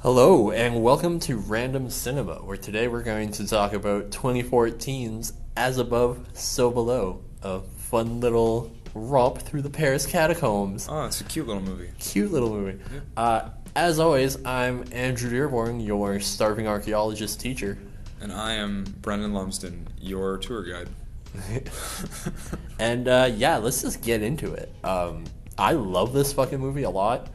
Hello, and welcome to Random Cinema, where today we're going to talk about 2014's As Above, So Below, a fun little romp through the Paris catacombs. Oh, it's a cute little movie. Cute little movie. Uh, as always, I'm Andrew Dearborn, your starving archaeologist teacher. And I am Brennan Lumsden, your tour guide. And uh, yeah, let's just get into it. Um, I love this fucking movie a lot.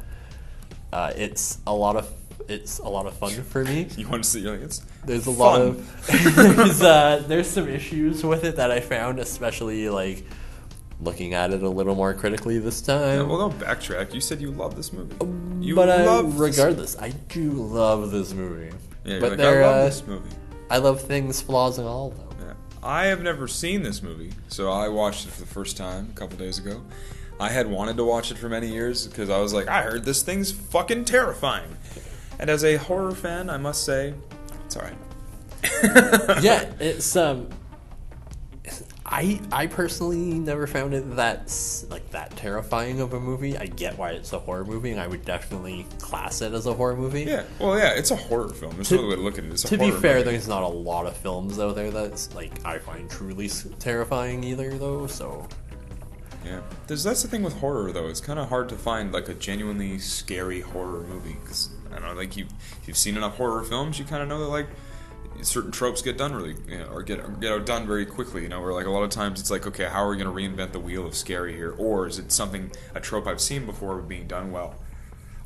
Uh, it's a lot of it's a lot of fun for me. You want to see? Like, it's There's a fun. lot of there's uh, there's some issues with it that I found, especially like looking at it a little more critically this time. Yeah, well, don't backtrack. You said you love this movie. You but love regardless, I do love this movie. Yeah, but like, I love uh, this movie. I love things, flaws, and all though. Yeah. I have never seen this movie, so I watched it for the first time a couple days ago. I had wanted to watch it for many years because I was like, I heard this thing's fucking terrifying. And as a horror fan, I must say, it's alright. yeah, it's um. I I personally never found it that like that terrifying of a movie. I get why it's a horror movie, and I would definitely class it as a horror movie. Yeah, well, yeah, it's a horror film. There's To- no way to look at it. It's a To be fair, movie. there's not a lot of films out there that's like I find truly terrifying either, though. So Yeah, There's, that's the thing with horror though. It's kind of hard to find like a genuinely scary horror movie because I don't know, like you if you've seen enough horror films, you kind of know that like certain tropes get done really, you know, or get or get outdone very quickly. You know, where like a lot of times it's like, okay, how are we going to reinvent the wheel of scary here, or is it something a trope I've seen before being done well,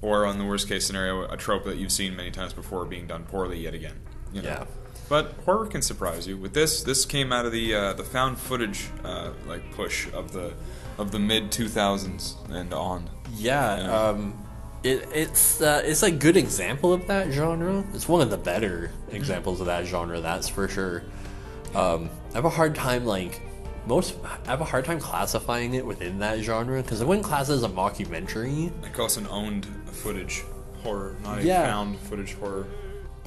or on the worst case scenario, a trope that you've seen many times before being done poorly yet again. You know? Yeah. But horror can surprise you. With this, this came out of the uh, the found footage uh, like push of the of the mid two thousands and on. yeah, Yeah. um, it it's uh, it's a good example of that genre. It's one of the better examples of that genre. That's for sure. Um, I have a hard time like most. I have a hard time classifying it within that genre because I wouldn't class it as a mockumentary. I call this an owned footage horror, not a found footage horror.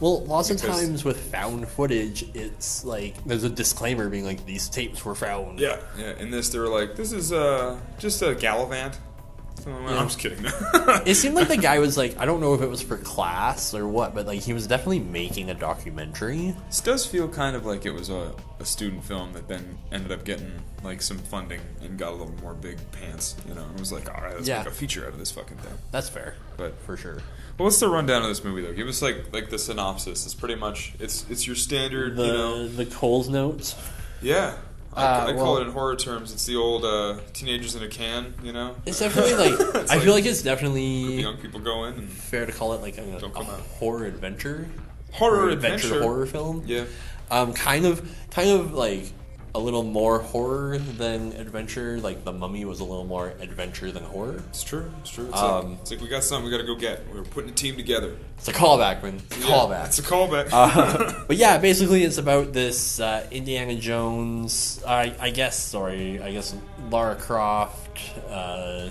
Well, lots of times with found footage, it's like there's a disclaimer being like these tapes were found. Yeah, yeah. In this, they were like, "This is uh, just a Gallivant." So I'm, Yeah. I'm just kidding. It seemed like the guy was like, I don't know if it was for class or what, but like he was definitely making a documentary. This does feel kind of like it was a, a student film that then ended up getting like some funding and got a little more big pants, you know. And was like, all right, let's Yeah. make a feature out of this fucking thing. That's fair, But for sure. well, what's the rundown of this movie though? Give us like like the synopsis. It's pretty much it's it's your standard, The you know. the Coles notes. Yeah, I, Uh, I call well- it in horror terms. It's the old uh, teenagers in a can, you know. It's definitely like It's I feel like it's definitely young people go in and fair to call it like a, a horror adventure, horror Or adventure horror film. Yeah. Um, kind of, kind of like a little more horror than adventure. Like the Mummy was a little more adventure than horror. It's true. It's true. It's, Um, like, it's like we got something we got to go get. We're putting a team together. It's a callback, man. It's a Yeah, callback. It's a callback. Uh, but yeah, basically it's about this uh, Indiana Jones. I, I guess, sorry, I guess Lara Croft, uh,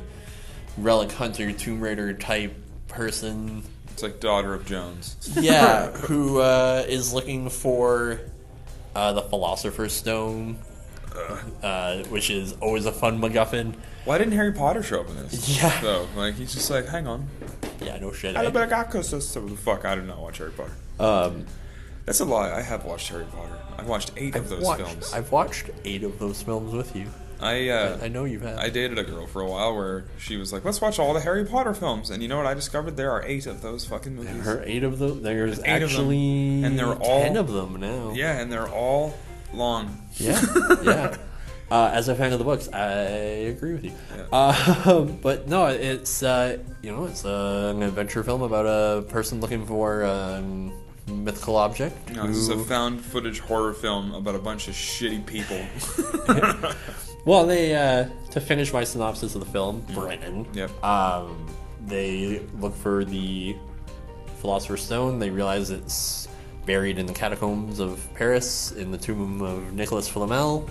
relic hunter, Tomb Raider type person. it's like daughter of Jones. Yeah, who uh, is looking for uh, the Philosopher's Stone, uh, which is always a fun MacGuffin. Why didn't Harry Potter show up in this? Yeah. Though, like he's just like, hang on. Yeah, no shit. I eh? got the fuck. I did not watch Harry Potter. Um, That's a lie. I have watched Harry Potter. I've watched 8 of I've those watched, films. I've watched eight of those films with you. I uh, I know you have. I dated a girl for a while where she was like, "Let's watch all the Harry Potter films," and you know what I discovered? There are eight of those fucking movies. There are eight of them. There's Eight actually and they're all- ten of them now. Yeah, and they're all long. yeah, yeah. Uh, as a fan of the books, I agree with you. Yeah. Uh, but no, it's uh, you know it's uh, an adventure film about a person looking for a mythical object. No, this is a found footage horror film about a bunch of shitty people. well, they uh, to finish my synopsis of the film, Brennan. Yep. Um, they look for the Philosopher's Stone. They realize it's buried in the catacombs of Paris in the tomb of Nicholas Flamel.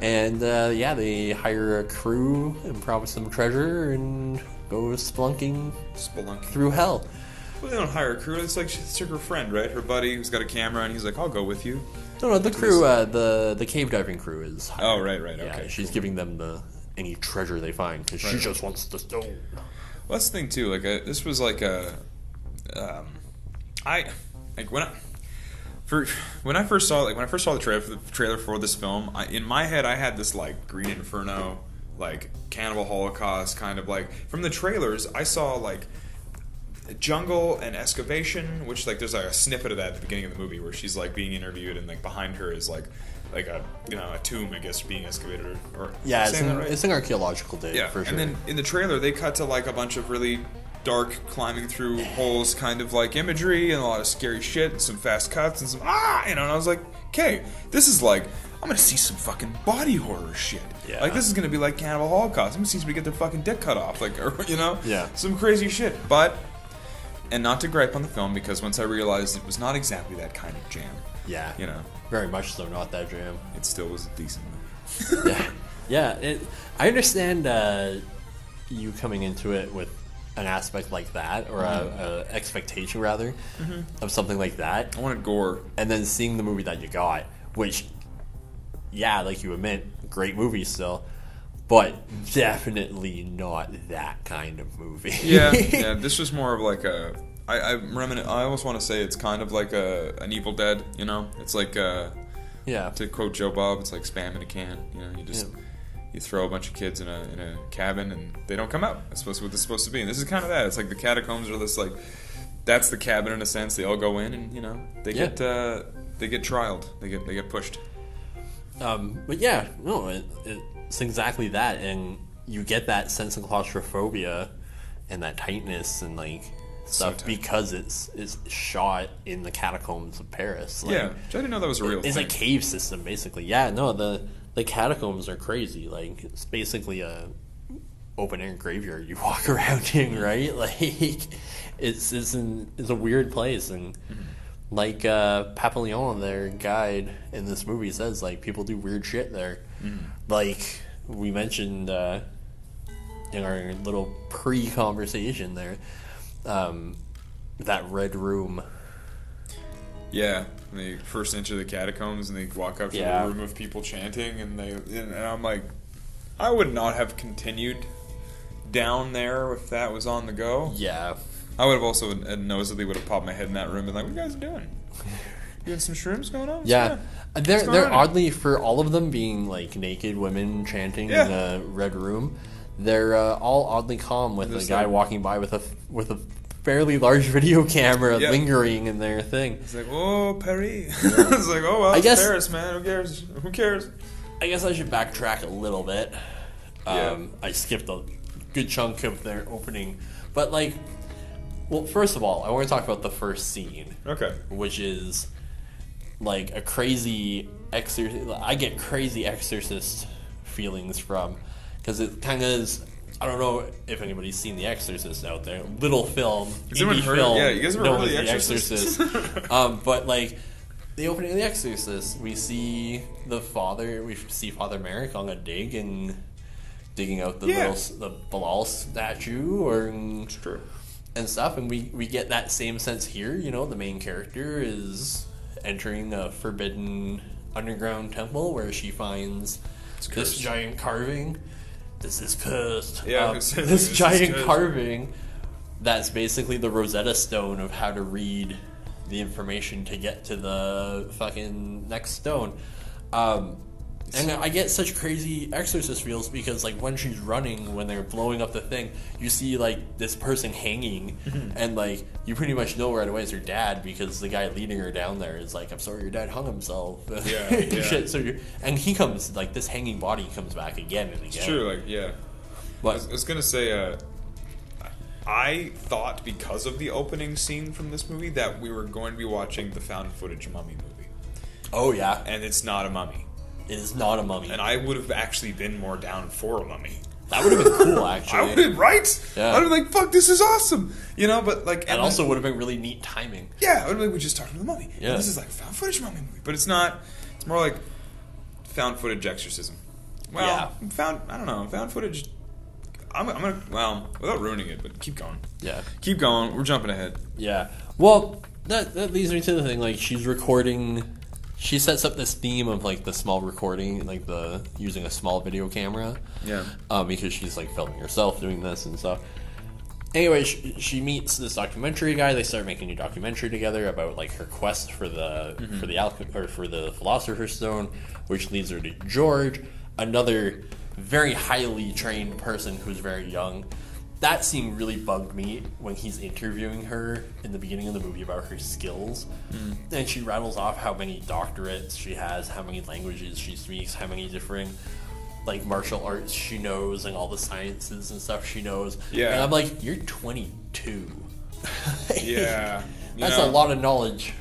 And uh, yeah, they hire a crew and promise them treasure and go spelunking Spelunky. through hell. Well, they don't hire a crew. It's like she took her friend, right? Her buddy who's got a camera, and he's like, "I'll go with you." No, no, the crew, uh, the the cave diving crew is. Hired. Oh, right, right, Yeah, okay, she's cool. giving them the any treasure they find because she Right. just wants the stone. Well, that's the thing too. Like, uh this was like a, um, I like when I for when I first saw like when I first saw the trailer for the trailer for this film, I, in my head I had this like Green Inferno, like Cannibal Holocaust kind of like from the trailers I saw like jungle and excavation, which like there's like a snippet of that at the beginning of the movie where she's like being interviewed and like behind her is like like a you know a tomb I guess being excavated or, or Yeah, it's an, right? it's an archaeological dig Yeah, for sure. and then in the trailer they cut to like a bunch of really dark climbing through holes kind of like imagery and a lot of scary shit and some fast cuts and some ah you know and I was like okay this is like I'm gonna see some fucking body horror shit Yeah. like this is gonna be like Cannibal Holocaust I'm gonna see somebody get their fucking dick cut off like or you know Yeah. some crazy shit but and not to gripe on the film because once I realized it was not exactly that kind of jam yeah, you know very much so. Not that jam. it still was a decent movie yeah, yeah. It, I understand uh, you coming into it with an aspect like that, or Mm-hmm. a, a expectation rather of something like that, I wanted gore and then seeing the movie that you got, which, yeah, like you admit, great movie still, but definitely not that kind of movie. yeah, yeah. This was more of like a. I, I remin- I almost want to say it's kind of like a an Evil Dead. You know, it's like uh, yeah, to quote Joe Bob, it's like spam in a can. You know, you just Yeah. you throw a bunch of kids in a in a cabin and they don't come out. That's supposed what it's supposed to be. And this is kind of that. It's like the catacombs are this like that's the cabin in a sense. They all go in and you know they Yeah. get uh, they get trialed. They get they get pushed. Um, but yeah, no, it, it's exactly that, and you get that sense of claustrophobia and that tightness and like stuff tight. because it's it's shot in the catacombs of Paris. Like, yeah, I didn't know that was a real it's thing. a cave system basically. Yeah, no, the the catacombs are crazy. Like it's basically a open air graveyard you walk around in, right? Like it's it's an, it's a weird place and like uh Papillon, their guide in this movie says like people do weird shit there. Like we mentioned uh in our little pre conversation there, um that red room Yeah, when they first enter the catacombs and they walk up to Yeah. the room of people chanting, and they and I'm like, I would not have continued down there if that was on the go. Yeah. I would have also noticeably would have popped my head in that room and like, what are you guys doing? You got some shrooms going on? Yeah? Uh, they're they're on? oddly for all of them being like naked women chanting Yeah. in a red room. They're uh, all oddly calm with a guy like- walking by with a with a fairly large video camera Yeah. lingering in their thing. It's like, oh, Paris. it's like, oh, well, I guess- Paris, man. Who cares? Who cares? I guess I should backtrack a little bit. Yeah. Um, I skipped a good chunk of their opening, but like, well, first of all, I want to talk about the first scene. Okay. which is like a crazy exorcist. I get crazy exorcist feelings from because it kind of is. I don't know if anybody's seen The Exorcist out there. Little film, Has indie heard- film. yeah, you guys ever heard of as The Exorcist? Exorcist. um, but like the opening of The Exorcist, we see the father. We see Father Merrick on a dig and digging out the Yeah. little the Bilal statue or and stuff and we we get that same sense here you know the main character is entering a forbidden underground temple where she finds this giant carving. This is cursed. Yeah, Um, this, this giant carving that's basically the rosetta stone of how to read the information to get to the fucking next stone. Um and I get such crazy exorcist feels because like when she's running, when they're blowing up the thing, you see like this person hanging, and like you pretty much know right away it's her dad because the guy leading her down there is like, "I'm sorry, your dad hung himself." Yeah, yeah. Shit. So you're, and he comes like this hanging body comes back again and again. It's true. Like, yeah. I was, I was gonna say, uh, I thought because of the opening scene from this movie that we were going to be watching the found footage mummy movie, oh yeah, and it's not a mummy. It is not a mummy. And I would have actually been more down for a mummy. that would have been cool actually. I would have right. Yeah. I'd have been like, "Fuck, this is awesome," you know. But like, and also would have been really neat timing. yeah, I would have been, we just talked to the mummy. Yeah. And this is like found footage mummy movie, but it's not. It's more like found footage exorcism. Well, Yeah. found. I don't know. Found footage. I'm, I'm gonna well without ruining it, but keep going. Yeah. Keep going. We're jumping ahead. Yeah. Well, that that leads me to the thing. Like she's recording. She sets up this theme of like the small recording, like the using a small video camera. Yeah. Um, because she's like filming herself doing this and stuff. anyway, she, she meets this documentary guy. They start making a documentary together about like her quest for the for the alch- or for the Philosopher's Stone, which leads her to George, another very highly trained person who's very young. That scene really bugged me when he's interviewing her in the beginning of the movie about her skills. Mm. And she rattles off how many doctorates she has, how many languages she speaks, how many different like martial arts she knows and all the sciences and stuff she knows. Yeah. And I'm like, you're 22. Yeah. You That's know? a lot of knowledge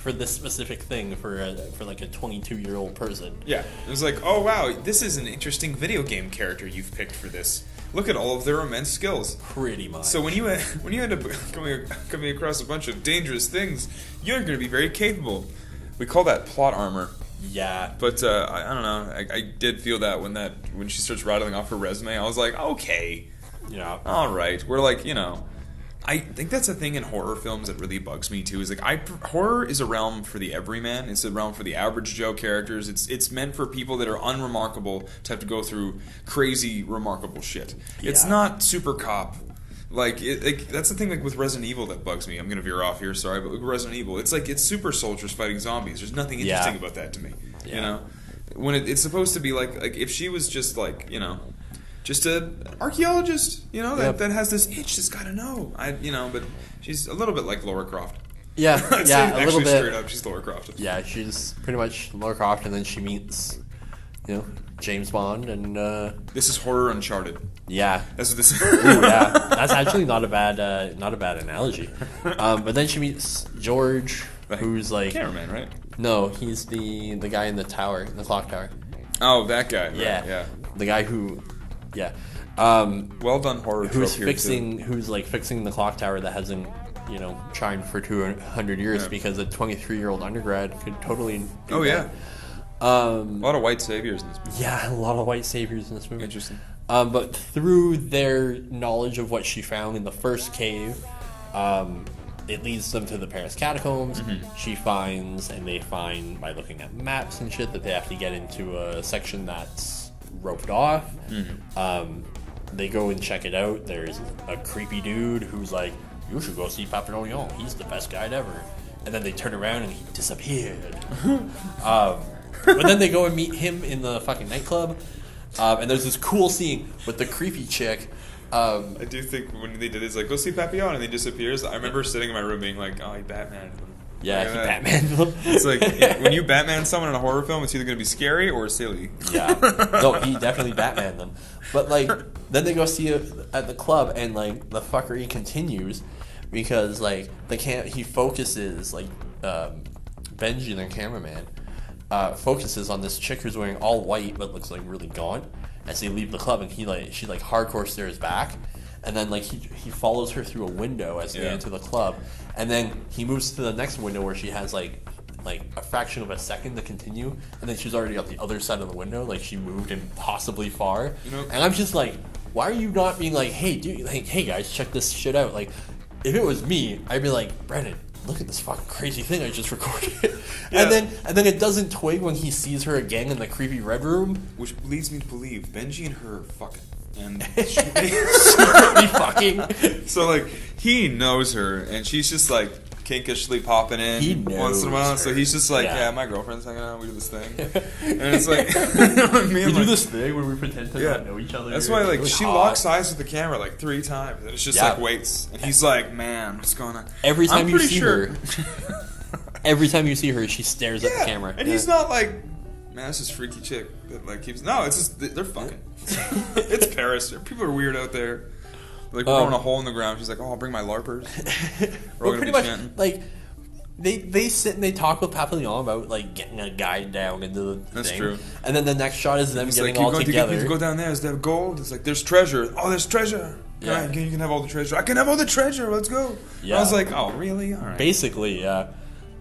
for this specific thing for a, for like a 22 year old person. Yeah, it was like, oh wow, this is an interesting video game character you've picked for this. Look at all of their immense skills. Pretty much. So when you when you end up coming coming across a bunch of dangerous things, you're going to be very capable. We call that plot armor. yeah. But uh, I, I don't know. I, I did feel that when that when she starts rattling off her resume, I was like, okay, Yeah. all right. We're like, you know, I think that's a thing in horror films that really bugs me too. Is like, I horror is a realm for the everyman. It's a realm for the average Joe characters. It's it's meant for people that are unremarkable to have to go through crazy, remarkable shit. It's not super cop. Like, it, like that's the thing. Like with Resident Evil that bugs me. I'm gonna veer off here. Sorry, but with Resident Evil, it's like it's super soldiers fighting zombies. There's nothing Yeah. interesting about that to me. Yeah. You know, when it, it's supposed to be like like if she was just like you know just a archaeologist, you know, that, Yep. that has this itch, just gotta know. I, you know, but she's a little bit like Laura Croft. Yeah. Yeah. A little bit. straight up, she's Laura Croft. Yeah, she's pretty much Laura Croft, and then she meets, you know, James Bond, and uh, This is horror Uncharted. yeah, That's what this. Ooh, yeah, that's actually not a bad, uh, not a bad analogy. Um, but then she meets George, who's like, cameraman, right? no, he's the the guy in the tower, in the clock tower. Oh, that guy. right, Yeah, yeah. the guy who, yeah, um, Well done horror. who's trope here, fixing, who's like fixing the clock tower that hasn't, you know, chimed for two hundred years Yeah. because a twenty three year old undergrad could totally. Do too. Oh yeah, that. Um, a lot of white saviors in this movie. yeah, a lot of white saviors in this movie. Interesting. Um, but through their knowledge of what she found in the first cave, um, it leads them to the Paris catacombs. She finds, and they find by looking at maps and shit, that they have to get into a section that's roped off. Um, they go and check it out. There's a creepy dude who's like, "You should go see Papillon. He's the best guide ever." And then they turn around and he disappeared. Um, but then they go and meet him in the fucking nightclub. Um, and there's this cool scene with the creepy chick. Um, I do think when they did it, it's like go see Papillon and he disappears. I remember sitting in my room being like, oh, he Batman. Yeah, Like he. Batman. It's like yeah, when you Batman someone in a horror film, it's either going to be scary or silly. yeah, no, he definitely Batman them. But like, then they go see it at the club, and like the fuckery continues because like the can he focuses like um, Benji, their cameraman, uh, focuses on this chick who's wearing all white but looks like really gaunt as they leave the club, and he like she like hardcore stares back. And then, like he, he follows her through a window as they Yeah. enter the club, and then he moves to the next window where she has like like a fraction of a second to continue, and then she's already out the other side of the window, like she moved impossibly far. You know- and I'm just like, why are you not being like, hey, dude, like, hey guys, check this shit out? Like, if it was me, I'd be like, Brennan, look at this fucking crazy thing I just recorded. Yeah. And then and then it doesn't twig when he sees her again in the creepy red room. Which leads me to believe Benji and her fucking. And Be fucking. so like he knows her, and she's just like kinkishly popping in He once in a knows while. her. So he's just like, Yeah. yeah, my girlfriend's hanging out. We do this thing, and it's like me We and do like, this thing where we pretend to Yeah. not know each other. That's why, like, really she hot. locks eyes with the camera like three times, and it's just Yeah. like waits, and he's like, "Man, what's going on?" Every time I'm you pretty see sure- her, every time you see her, she stares at the camera. and he's not like, "Man, that's just freaky chick." That like keeps no, it's just they're fucking. it's Paris. People are weird out there. Like we're Um, throwing a hole in the ground. She's like, "Oh, I'll bring my larpers." well, gonna pretty much chanting. like they they sit and they talk with Papillon about like getting a guy down into the That's thing. true. And then the next shot is them He's getting like, "You all going to together. get me to go down there? Is there gold?" It's like, "There's treasure." Oh, there's treasure. Can Yeah. I, you can have all the treasure. I can have all the treasure. Let's go. And I was like, "Oh, really? All right." Basically, yeah.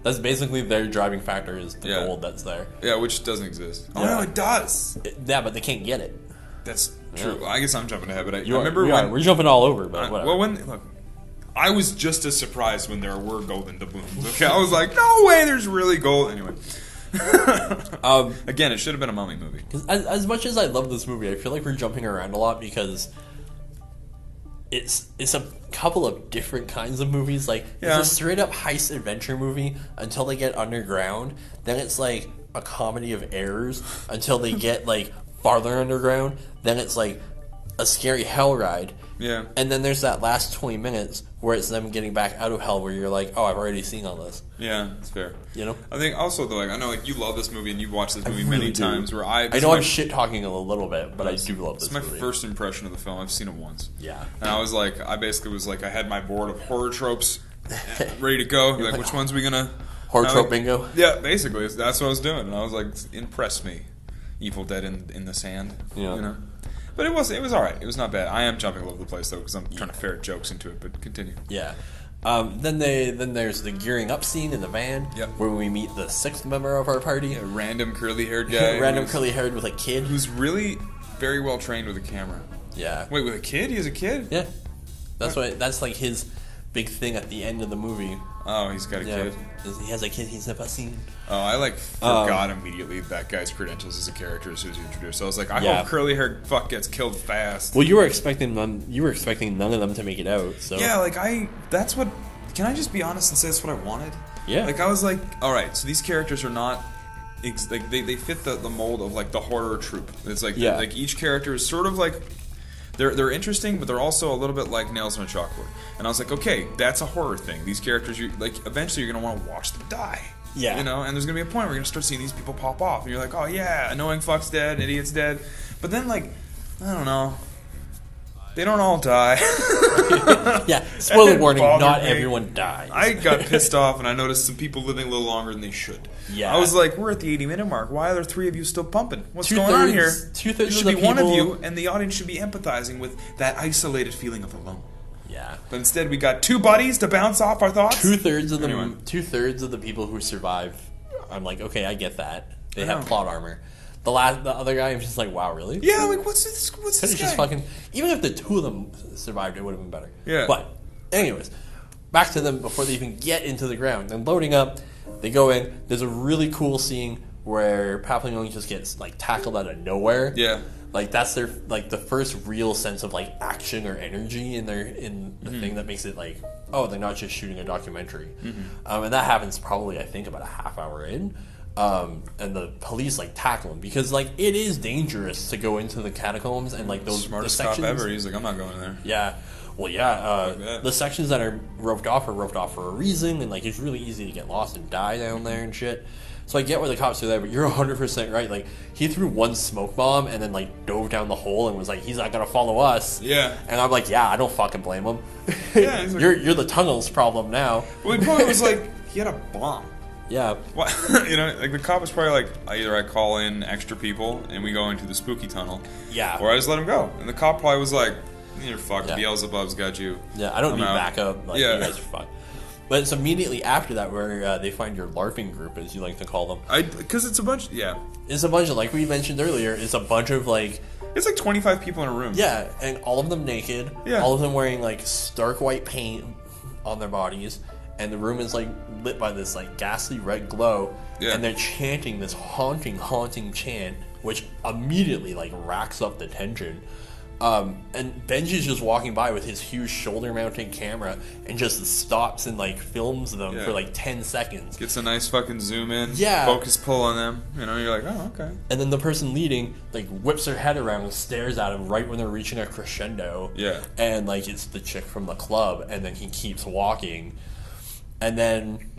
That's basically their driving factor is the Yeah. gold that's there. yeah, which doesn't exist. Oh Yeah. no, it does. It- yeah, but they can't get it. That's true. I guess I'm jumping ahead, but I, You I are- remember we when. are. we're jumping all over, but Uh, whatever. well, when look, I was just as surprised when there were golden doubloons. Okay, I was like, no way, there's really gold. Anyway, um, again, it should have been a mummy movie. 'cause as, as much as I love this movie, I feel like we're jumping around a lot because it's it's a couple of different kinds of movies. Like Yeah. it's a straight up heist adventure movie until they get underground. Then it's like a comedy of errors until they get like farther underground. Then it's like a scary hell ride. Yeah. And then there's that last 20 minutes where it's them getting back out of hell where you're like, oh, I've already seen all this. Yeah, it's fair. You know? I think also though, like I know like you love this movie and you've watched this movie really many do. times. Where I, I know I'm shit talking a little bit, but I do love this It's my movie. first impression of the film. I've seen it once. Yeah. And I was like, I basically was like, I had my board of horror tropes ready to go. Like, which ones we gonna ah. Horror I trope like- bingo? Yeah, basically, that's what I was doing, and I was like, impress me, Evil Dead in in the sand. Yeah. You know. But it was it was all right. It was not bad. I am jumping all over the place though because I'm trying to ferret jokes into it. But continue. Yeah. Um, then they then there's the gearing up scene in the van Yep. where we meet the sixth member of our party, A random curly haired guy, random curly haired with a kid. who's really very well trained with a camera. Yeah. Wait, with a kid? He has a kid? Yeah. That's what that's like his big thing at the end of the movie. Oh, he's got a Yeah. kid. He has a kid he's never seen. Oh, I like Um, forgot immediately that guy's credentials as a character as soon as introduced. So I was like, I Yeah. hope curly haired fuck gets killed fast. Well, you were expecting them. You were expecting none of them to make it out. So Yeah, like I. That's what. Can I just be honest and say that's what I wanted? Yeah. Like I was like, all right, so these characters are not. Like they, they fit the, the mold of like the horror troop. It's like Yeah. like each character is sort of like they're they're interesting, but they're also a little bit like nails on a chalkboard. And I was like, okay, that's a horror thing. These characters, you like eventually you're gonna want to watch them die. Yeah. you know, and there's gonna be a point where you're gonna start seeing these people pop off, and you're like, oh yeah, annoying fuck's dead, idiot's dead. But then like, I don't know, they don't all die. yeah. Spoiler warning: not me. everyone dies. I got pissed off and I noticed some people living a little longer than they should. Yeah. I was like, we're at the 80 minute mark. Why are there three of you still pumping? What's going on here? two-thirds It of should the be one of people- you, and the audience should be empathizing with that isolated feeling of alone. yeah. But instead, we got two buddies to bounce off our thoughts. Two thirds of the Anyway. two thirds of the people who survive, I'm like, okay, I get that. They have plot armor. The last, the other guy, I'm just like, wow, really? Yeah, like what's this? What's this guy? just fucking. Even if the two of them survived, it would have been better. Yeah. But, anyways, back to them before they even get into the ground. Then loading up, they go in. There's a really cool scene where Papillon just gets like tackled out of nowhere. Yeah. Like that's their like the first real sense of like action or energy in their in the Mm-hmm. thing that makes it like oh they're not just shooting a documentary, Mm-hmm. um, and that happens probably I think about a half hour in. Um, and the police like tackle him because like it is dangerous to go into the catacombs and like those Smartest the cop ever. He's like, I'm not going there. yeah. Well, yeah. Uh, the sections that are roped off are roped off for a reason, and like it's really easy to get lost and die down there and shit. So I get why the cops are there, but you're 100 percent right. Like he threw one smoke bomb and then like dove down the hole and was like, "He's not gonna follow us." Yeah. And I'm like, "Yeah, I don't fucking blame him. Yeah, like- you're you're the tunnel's problem now." Well, the point was like, he had a bomb. Yeah. What? you know, like the cop is probably like, either I call in extra people and we go into the spooky tunnel, Yeah. or I just let him go. And the cop probably was like, "You're fucked. Yeah. Beelzebub's got you." Yeah, I don't I'm need out. backup. Like Yeah. you guys are fine. But it's immediately after that where uh, they find your LARPing group, as you like to call them. I because it's a bunch. Yeah, It's a bunch of like we mentioned earlier. It's a bunch of like it's like 25 people in a room. Yeah, and all of them naked. Yeah. All of them wearing like stark white paint on their bodies, and the room is like lit by this like ghastly red glow. Yeah. And they're chanting this haunting, haunting chant, which immediately like racks up the tension. Um, and Benji's just walking by with his huge shoulder-mounted camera and just stops and like films them Yeah. for like ten seconds. Gets a nice fucking zoom in. Yeah. Focus pull on them. You know, you're like, oh, okay. And then the person leading like whips her head around and stares at him right when they're reaching a crescendo. Yeah. And like it's the chick from the club, and then he keeps walking, and then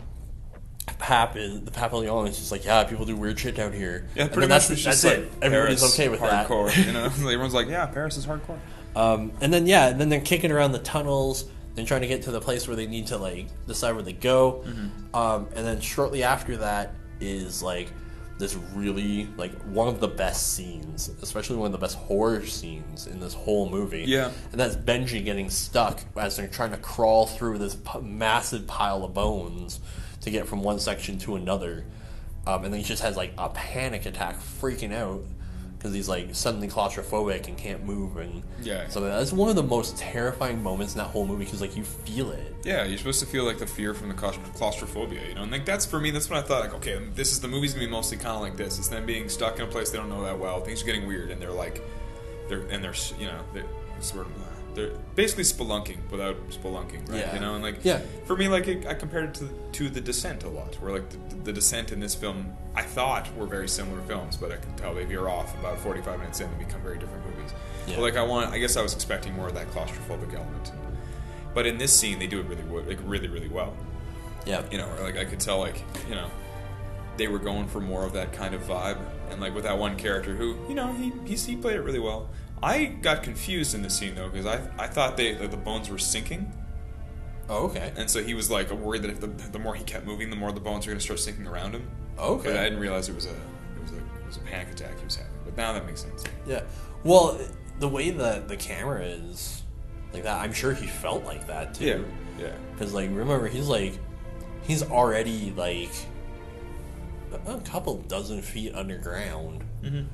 Pap is the Papillon is just like, yeah, people do weird shit down here. Yeah, and pretty much. that's, that's just it. like Everybody's Paris okay with hardcore, that. you know, everyone's like, yeah, Paris is hardcore. Um, and then yeah, and then they're kicking around the tunnels. Then trying to get to the place where they need to like decide where they go. Mm-hmm. Um, and then shortly after that is like this really like one of the best scenes, especially one of the best horror scenes in this whole movie. Yeah. and that's Benji getting stuck as they're trying to crawl through this p- massive pile of bones to get from one section to another. Um, and then he just has like a panic attack, freaking out because he's like suddenly claustrophobic and can't move and Yeah. so that's one of the most terrifying moments in that whole movie because like you feel it. Yeah, you're supposed to feel like the fear from the claustrophobia, you know, and like that's for me. That's when I thought, like, okay, this is the movie's gonna be mostly kind of like this. It's them being stuck in a place they don't know that well. Things are getting weird, and they're like, they're and they're you know, they're, what's the word? They're basically spelunking without spelunking, right? Yeah. You know, and like Yeah. for me, like it, I compared it to to the Descent a lot, where like the, the Descent in this film, I thought were very similar films, but I can tell they veer off about forty five minutes in and become very different movies. Yeah. But like I want, I guess I was expecting more of that claustrophobic element, but in this scene they do it really like really really well. Yeah. You know, like I could tell like you know they were going for more of that kind of vibe, and like with that one character who you know he he, he played it really well. I got confused in the scene though because I I thought they like, the bones were sinking. Oh, okay. And so he was like worried that if the, the more he kept moving, the more the bones were going to start sinking around him. Okay. But I didn't realize it was a it was a it was a panic attack he was having. But now that makes sense. Yeah. Well, the way that the camera is like that, I'm sure he felt like that too. Yeah. Yeah. Because like, remember, he's like, he's already like a couple dozen feet underground, Mm-hmm.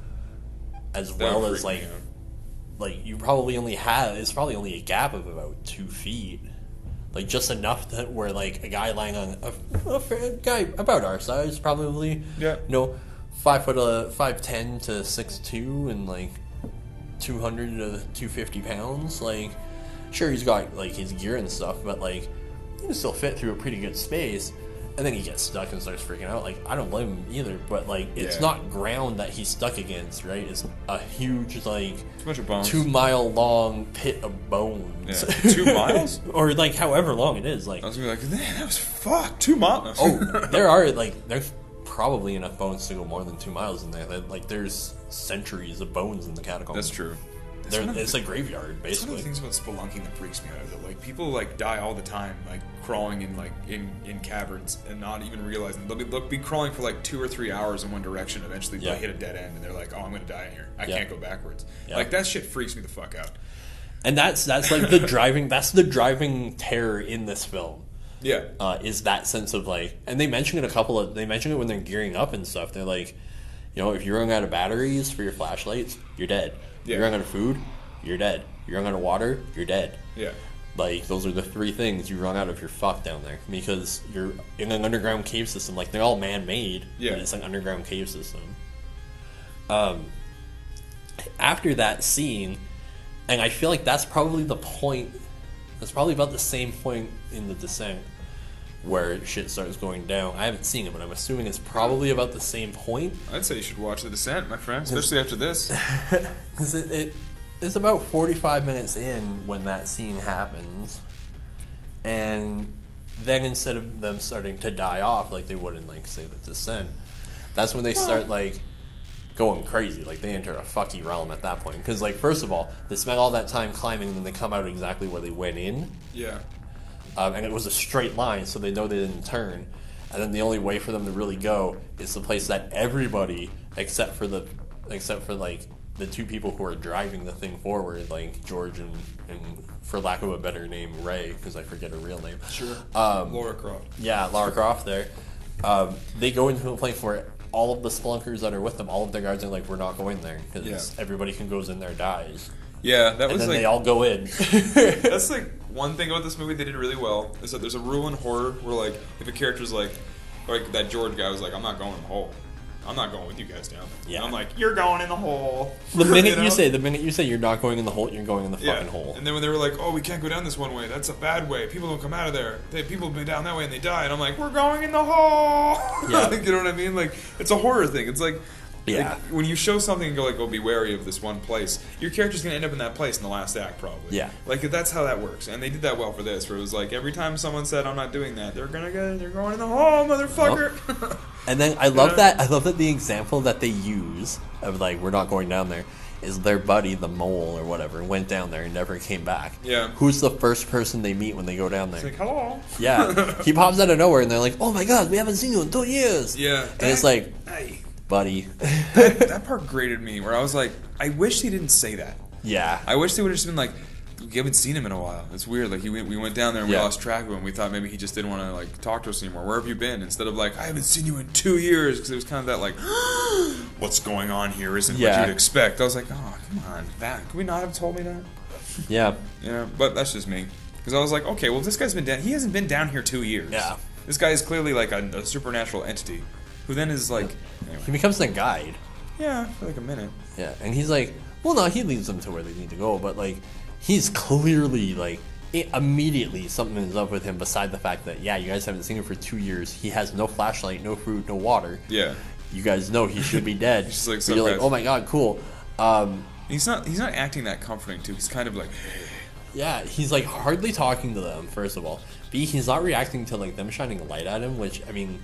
as That well as like, out. Like you probably only have it's probably only a gap of about two feet. Like just enough that where like a guy lying on a, a guy about our size probably Yeah. you know five foot uh five ten to six two and like two hundred to two fifty pounds like sure he's got like his gear and stuff but like he can still fit through a pretty good space and then he gets stuck and starts freaking out like I don't blame him either but like it's Yeah. not ground that he's stuck against right it's a huge like a bunch of bones. two mile long pit of bones Yeah. Two miles? or like however long it is like I was gonna be like, man, that was fuck two miles. oh there are like there's probably enough bones to go more than two miles in there like there's centuries of bones in the catacombs that's true. There- of it's a graveyard It's one of the things about spelunking that freaks me out. Is that like people like die all the time, like crawling in like in in caverns and not even realizing they'll be they'll be crawling for like two or three hours in one direction. Eventually, Yeah. they hit a dead end and they're like, "Oh, I'm gonna die in here. I Yeah. can't go backwards." Yeah. Like that shit freaks me the fuck out. and that's that's like the driving that's the driving terror in this film Yeah, uh, is that sense of like, and they mention it a couple of, they mention it when they're gearing up and stuff. They're like, you know, if you run out of batteries for your flashlights, you're dead. Yeah. You run out of food, you're dead. You run out of water, you're dead. yeah, Like those are the three things you run out of. You're fucked down there because you're in an underground cave system. Like they're all man-made, Yeah. but it's an underground cave system. Um, after that scene, and I feel like that's probably the point. That's probably about the same point in the descent where shit starts going down. I haven't seen it, but I'm assuming it's probably about the same point. I'd say you should watch The Descent, my friend, especially after this. Because it, it it's about 45 minutes in when that scene happens. And then instead of them starting to die off like they would in, like, say, The Descent, that's when they start, like, going crazy. Like, they enter a fucky realm at that point. Because, like, first of all, they spent all that time climbing and then they come out exactly where they went in. Yeah, Um, and it was a straight line, so they know they didn't turn. And then the only way for them to really go is the place that everybody, except for the, except for like the two people who are driving the thing forward, like George and, and for lack of a better name, Ray, because I forget her real name. sure. Um, Laura Croft. Yeah, Laura Croft there. Um, they go into a place where all of the spelunkers that are with them, all of their guards are like, we're not going there because Yeah. everybody who goes in there dies. Yeah, that And was then like they all go in. That's like one thing about this movie they did really well is that there's a rule in horror where like if a character's like like that George guy was like I'm not going in the hole. I'm not going with you guys down. Yeah. And I'm like you're going in the hole. the minute you, know? say, the minute you say you're not going in the hole, you're going in the yeah. fucking hole. And then when they were like, "Oh, we can't go down this one way. That's a bad way. People don't come out of there. They, people have been down that way and they die." And I'm like, "We're going in the hole." Yeah. Like, you know what I mean? Like it's a horror thing. It's like Yeah. like, when you show something and go like, "Oh, be wary of this one place," your character's gonna end up in that place in the last act, probably. Yeah. Like that's how that works, and they did that well for this. Where it was like every time someone said, "I'm not doing that," they're gonna go, they're going in the hole, motherfucker. And then I love that. I love that the example that they use of like we're not going down there is their buddy the mole or whatever went down there and never came back. Yeah. Who's the first person they meet when they go down it's there? like, hello. yeah. He pops out of nowhere and they're like, "Oh my god, we haven't seen you in two years." Yeah. And it's like, Hey. Buddy. that part grated me. Where I was like, I wish he didn't say that. yeah. I wish they would have just been like, we haven't seen him in a while. It's weird. Like he went, we went down there and we Yeah. lost track of him. We thought maybe he just didn't want to like talk to us anymore. Where have you been? Instead of like, I haven't seen you in two years, because it was kind of that like, what's going on here isn't Yeah. what you'd expect. I was like, oh come on, that could we not have told me that? yeah. Yeah, but that's just me. Because I was like, okay, well this guy's been down. He hasn't been down here two years. Yeah. This guy is clearly like a, a supernatural entity, who then is like, anyway. He becomes the guide. yeah, for like a minute. Yeah. And he's like, well, no, he leads them to where they need to go, but like, he's clearly like i immediately something is up with him. Beside the fact that yeah, you guys haven't seen him for two years. He has no flashlight, no food, no water. Yeah. You guys know he should be dead. Just like you're like, oh my god, cool. Um, He's not. He's not acting that comforting too. He's kind of like, Yeah, he's like hardly talking to them. First of all, B, he's not reacting to like them shining a light at him. Which I mean,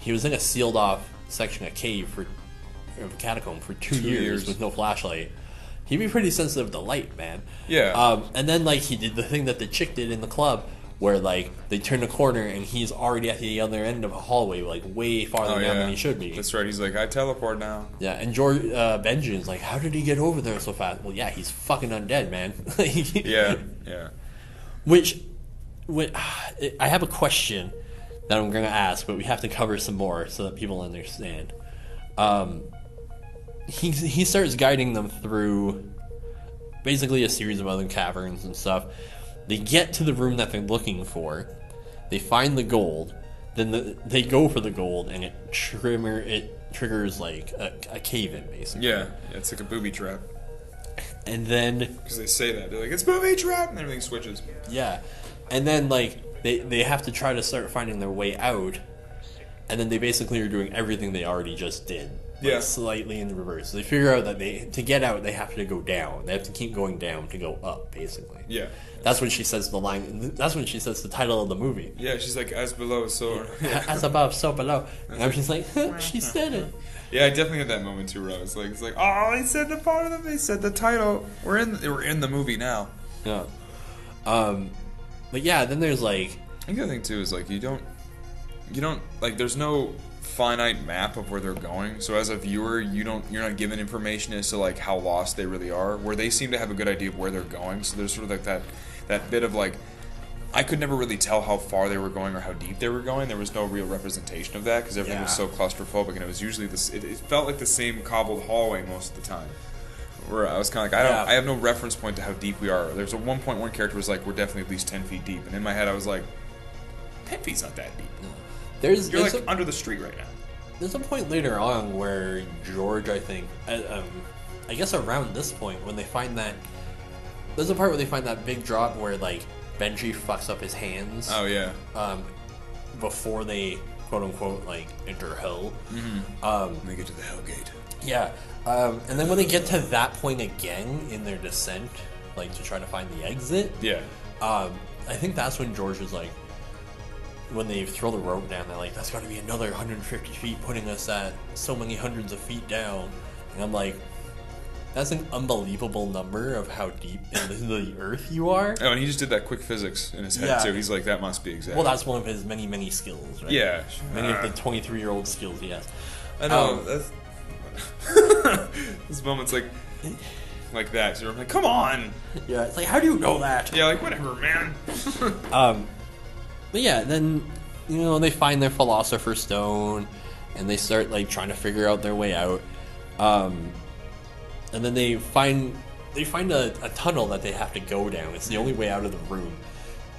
he was in a sealed off section of cave for of catacomb for two, Two years, years. with no flashlight. He'd be pretty sensitive to light, man. Yeah. Um, and then like he did the thing that the chick did in the club, where like they turn the corner and he's already at the other end of a hallway, like way farther oh down yeah, than he should be. That's right. He's like, I teleport now. Yeah, and George uh, Benjamin's like, how did he get over there so fast? Well, yeah, he's fucking undead, man. Yeah. Yeah. Which, which, I have a question that I'm going to ask, but we have to cover some more so that people understand. Um, he he starts guiding them through basically a series of other caverns and stuff. They get to the room that they're looking for. They find the gold. Then the, they go for the gold, and it trimmer it triggers like a, a cave in basically. Yeah. yeah. It's like a booby trap. And then Because they say that they're like, it's booby trap, and everything switches. Yeah, and then like they they have to try to start finding their way out, and then they basically are doing everything they already just did. but Yeah. slightly in reverse. They figure out that they to get out they have to go down. They have to keep going down to go up. Basically, Yeah. that's when she says the line. That's when she says the title of the movie. Yeah. She's like, as below, so. As above, so below. And I'm just like, she said it. Yeah, I definitely had that moment too, where I was like, "It's like, oh, they said the part of the, they said the title. We're in, we're in the movie now." Yeah. Um, but yeah, then there's like I think the other thing too is like you don't, you don't like. There's no finite map of where they're going. So as a viewer, you don't, you're not given information as to like how lost they really are. Where they seem to have a good idea of where they're going. So there's sort of like that, that bit of like. I could never really tell how far they were going or how deep they were going. There was no real representation of that because everything was so claustrophobic, and it was usually this. It, it felt like the same cobbled hallway most of the time. Where I was kind of like, I don't, Yeah. I have no reference point to how deep we are. There's a one point one character was like, we're definitely at least ten feet deep, and in my head I was like, ten feet's not that deep. there's You're there's like a- under the street right now. There's a point later on where George, I think, uh, um, I guess around this point when they find that, there's a part where they find that big drop where like Benji fucks up his hands Oh yeah, um, before they quote unquote like enter hell. Um, they get to the Hellgate. yeah, um, and then when they get to that point again in their descent, like to try to find the exit, Yeah, um, I think that's when George is like, when they throw the rope down, they're like, that's got to be another 150 feet, putting us at so many hundreds of feet down. And I'm like, that's an unbelievable number of how deep into the earth you are. Oh, and he just did that quick physics in his head Yeah. too. He's like, that must be exact. Well, that's one of his many, many skills, right? yeah. Many of Uh, the 23 year old skills he has. I know. um, that's this moment's like, like that. So I'm like, come on. Yeah, it's like, how do you know that? Yeah, like whatever, man. Um, but yeah, then you know they find their philosopher's stone, and they start like trying to figure out their way out. Um, and then they find they find a, a tunnel that they have to go down. It's the only way out of the room,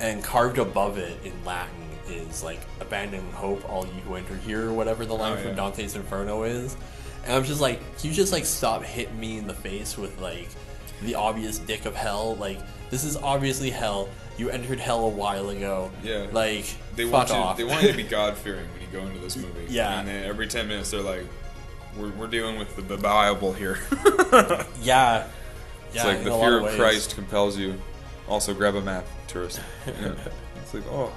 and carved above it in Latin is like "Abandon hope, all you who enter here," or whatever the line Oh, from. Dante's Inferno is. And I'm just like, can you just like stop hitting me in the face with like the obvious dick of hell? Like this is obviously hell. You entered hell a while ago. Yeah. Like They fuck want you. off. They want you to be God fearing when you go into this movie. Yeah. And then every ten minutes they're like, "We're, we're dealing with the, the Bible here." yeah. It's Yeah. like the fear of of. Christ compels you. Also, grab a map, tourist. Yeah. it's like, oh,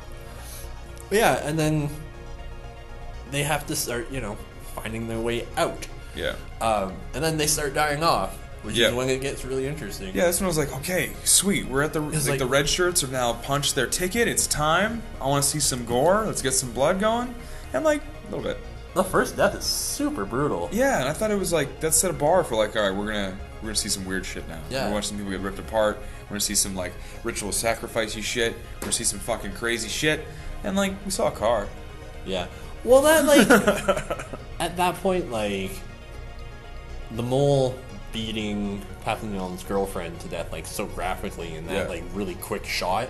But yeah, and then they have to start, you know, finding their way out. Yeah, Um, and then they start dying off, which Yeah. is when it gets really interesting. yeah. That's when I was like, okay, sweet. We're at the like, like- the red shirts have now punched their ticket. It's time. I want to see some gore. Let's get some blood going. And like a little bit. The first death is super brutal. Yeah, and I thought it was like that set a bar for like, all right, we're gonna we're gonna see some weird shit now. Yeah. We're gonna watch some people get ripped apart. We're gonna see some like ritual sacrificey shit. We're gonna see some fucking crazy shit. And like we saw a car. Yeah. Well, that like at that point, like the mole beating Papillon's girlfriend to death, like so graphically in that Yeah. like really quick shot,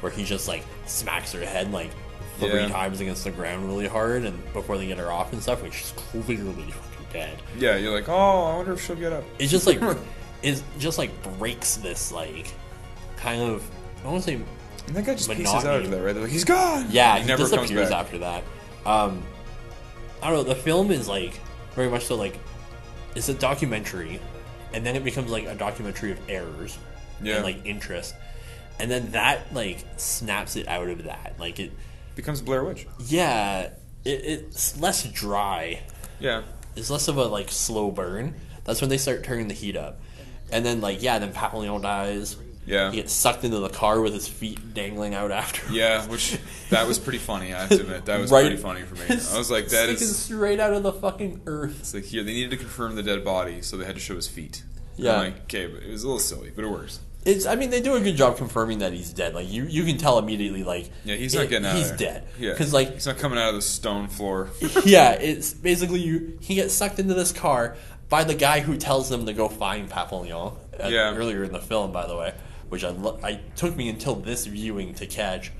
where he just like smacks her head like three Yeah. times against the ground really hard, and before they get her off and stuff, like she's clearly fucking dead. Yeah, you're like, oh, I wonder if she'll get up. It just like it just like breaks this like kind of I don't want to say And that guy just pieces Monotony. out of there, right? They're like, he's gone. yeah he, he, never comes disappears back. after that. Um, I don't know. The film is like very much so like it's a documentary, and then it becomes like a documentary of errors Yeah. and like interest, and then that like snaps it out of that. Like it, Becomes Blair Witch. yeah, it, it's less dry. Yeah. It's less of a like slow burn. That's when they start turning the heat up, and then like yeah, then Papillon dies. Yeah. He gets sucked into the car with his feet dangling out after. Yeah, which that was pretty funny. I have to admit, that was Right. pretty funny for me. I was like, that is straight out of the fucking earth. It's like here they needed to confirm the dead body, so they had to show his feet. Yeah. I'm like, okay, but it was a little silly, but it works. It's. I mean, they do a good job confirming that he's dead. Like you, you can tell immediately. Like Yeah, he's not it- getting out. He's dead. Yeah, Because like he's not coming out of the stone floor. yeah, it's basically you. He gets sucked into this car by the guy who tells them to go find Papillon. uh, Yeah. Earlier in the film, by the way, which I, lo- I took me until this viewing to catch.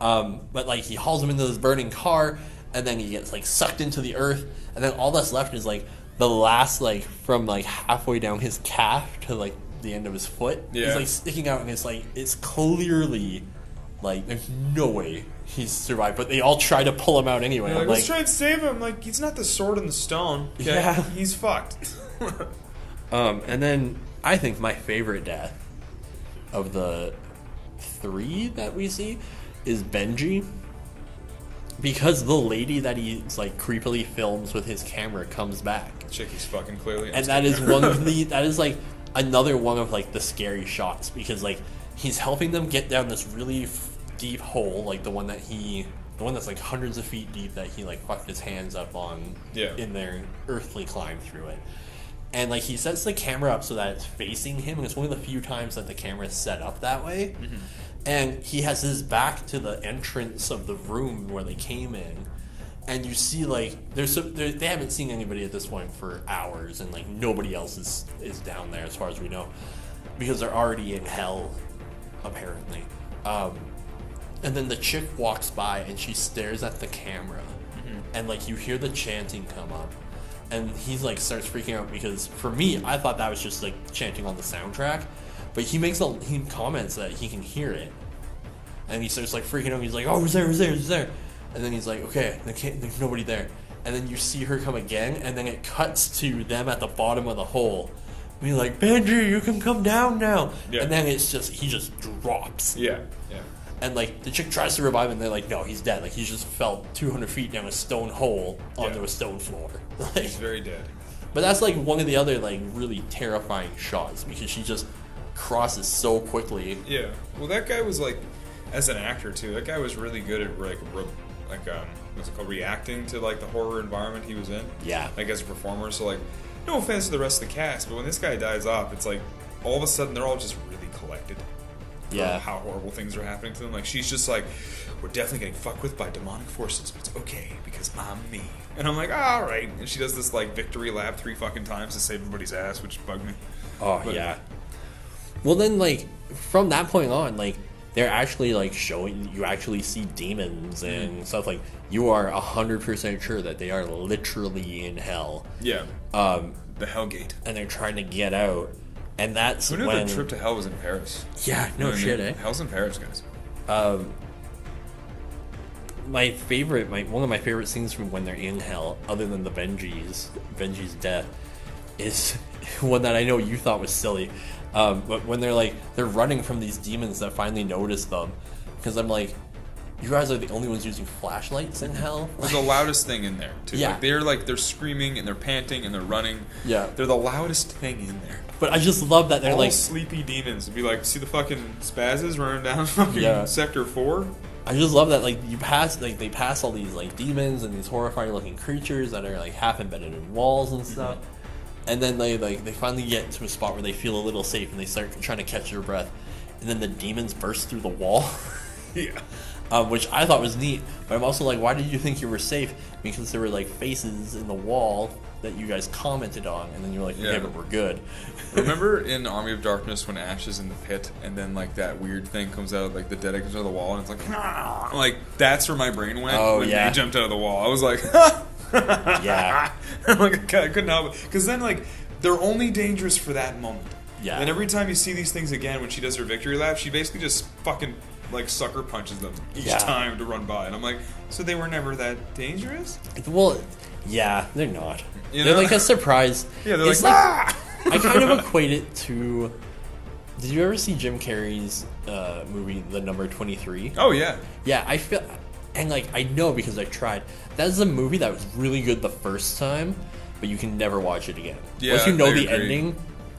Um, but like he hauls him into this burning car, and then he gets like sucked into the earth, and then all that's left is like the last like from like halfway down his calf to like the end of his foot. Yeah. He's like sticking out, and it's like it's clearly like there's no way he's survived. But they all try to pull him out anyway. Like, let's try and save him. Like he's not the sword in the stone. Okay? Yeah. he's fucked. Um, and then I think my favorite death of the three that we see is Benji. Because the lady that he's like creepily films with his camera comes back. Chick, he's fucking clearly. And that is one of the that is like another one of like the scary shots because like he's helping them get down this really f- deep hole, like the one that he the one that's like hundreds of feet deep that he like fucked his hands up on Yeah. in their earthly climb through it. And like he sets the camera up so that it's facing him, and it's one of the few times that the camera is set up that way. And he has his back to the entrance of the room where they came in, and you see like there's some, there, they haven't seen anybody at this point for hours, and like nobody else is is down there as far as we know, because they're already in hell, apparently. Um, and then the chick walks by and she stares at the camera, and like you hear the chanting come up, and he's like starts freaking out because for me I thought that was just like chanting on the soundtrack, but he makes a he comments that he can hear it, and he starts like freaking out. He's like, "Oh, it's there, it's there, it's there," and then he's like, "Okay, there can't, there's nobody there." And then you see her come again, and then it cuts to them at the bottom of the hole. Being like, Benji, you can come down now. Yeah. And then it's just, he just drops. Yeah, yeah. And like the chick tries to revive him, and they're like, "No, he's dead. Like he's just fell 200 feet down a stone hole onto Yeah. a stone floor." Like, He's very dead. but that's like one of the other like really terrifying shots because she just crosses so quickly. Yeah. Well, that guy was like, as an actor too. That guy was really good at like, re- like um, what's it called, reacting to like the horror environment he was in. Yeah. Like as a performer. So like, no offense to the rest of the cast, but when this guy dies off, it's like all of a sudden they're all just really collected. Yeah. How horrible things are happening to them. Like she's just like, we're definitely getting fucked with by demonic forces, but it's okay because I'm me. And I'm like, all right. And she does this like victory lap three fucking times to save everybody's ass, which bugged me. Oh But- yeah. Well then, like from that point on, like they're actually like showing you actually see demons and stuff. Like you are hundred percent sure that they are literally in hell, Yeah. um, The Hellgate. and they're trying to get out. And that's Who knew when the trip to hell was in Paris? yeah, no shit, eh? Hell's in Paris, guys. Um, my favorite, my one of my favorite scenes from when they're in hell, other than the Benji's Benji's death, is one that I know you thought was silly. Um, but when they're like they're running from these demons that finally notice them, because I'm like, you guys are the only ones using flashlights in hell. They're the loudest thing in there, too. Yeah. Like, they're like they're screaming and they're panting and they're running. Yeah. They're the loudest thing in there. But I just love that they're All like, sleepy demons. Be like, see the fucking spazzes running down fucking Yeah. sector four? I just love that like you pass like they pass all these like demons and these horrifying looking creatures that are like half embedded in walls and stuff. Mm-hmm. And then they like they finally get to a spot where they feel a little safe and they start trying to catch their breath. And then the demons burst through the wall. Yeah. Um, which I thought was neat. But I'm also like, why did you think you were safe? Because there were like faces in the wall that you guys commented on, and then you're like, okay, Yeah. but we're good. Remember in Army of Darkness when Ash is in the pit and then like that weird thing comes out, like the dead comes out of the wall and it's like, "Ah!" like that's where my brain went Oh, when yeah. they jumped out of the wall. I was like, Yeah. I'm like I couldn't help it because then like they're only dangerous for that moment. Yeah. And every time you see these things again, when she does her victory lap, she basically just fucking like sucker punches them each Yeah. time to run by, and I'm like, so they were never that dangerous? Well, yeah, they're not. You they're know? like a surprise. Yeah, they're It's like, ah! I kind of equate it to. Did you ever see Jim Carrey's uh, movie, The Number Twenty Three? oh yeah, Yeah, I feel, and like I know because I tried. That is a movie that was really good the first time, but you can never watch it again. Yeah, Once you know the agree. ending,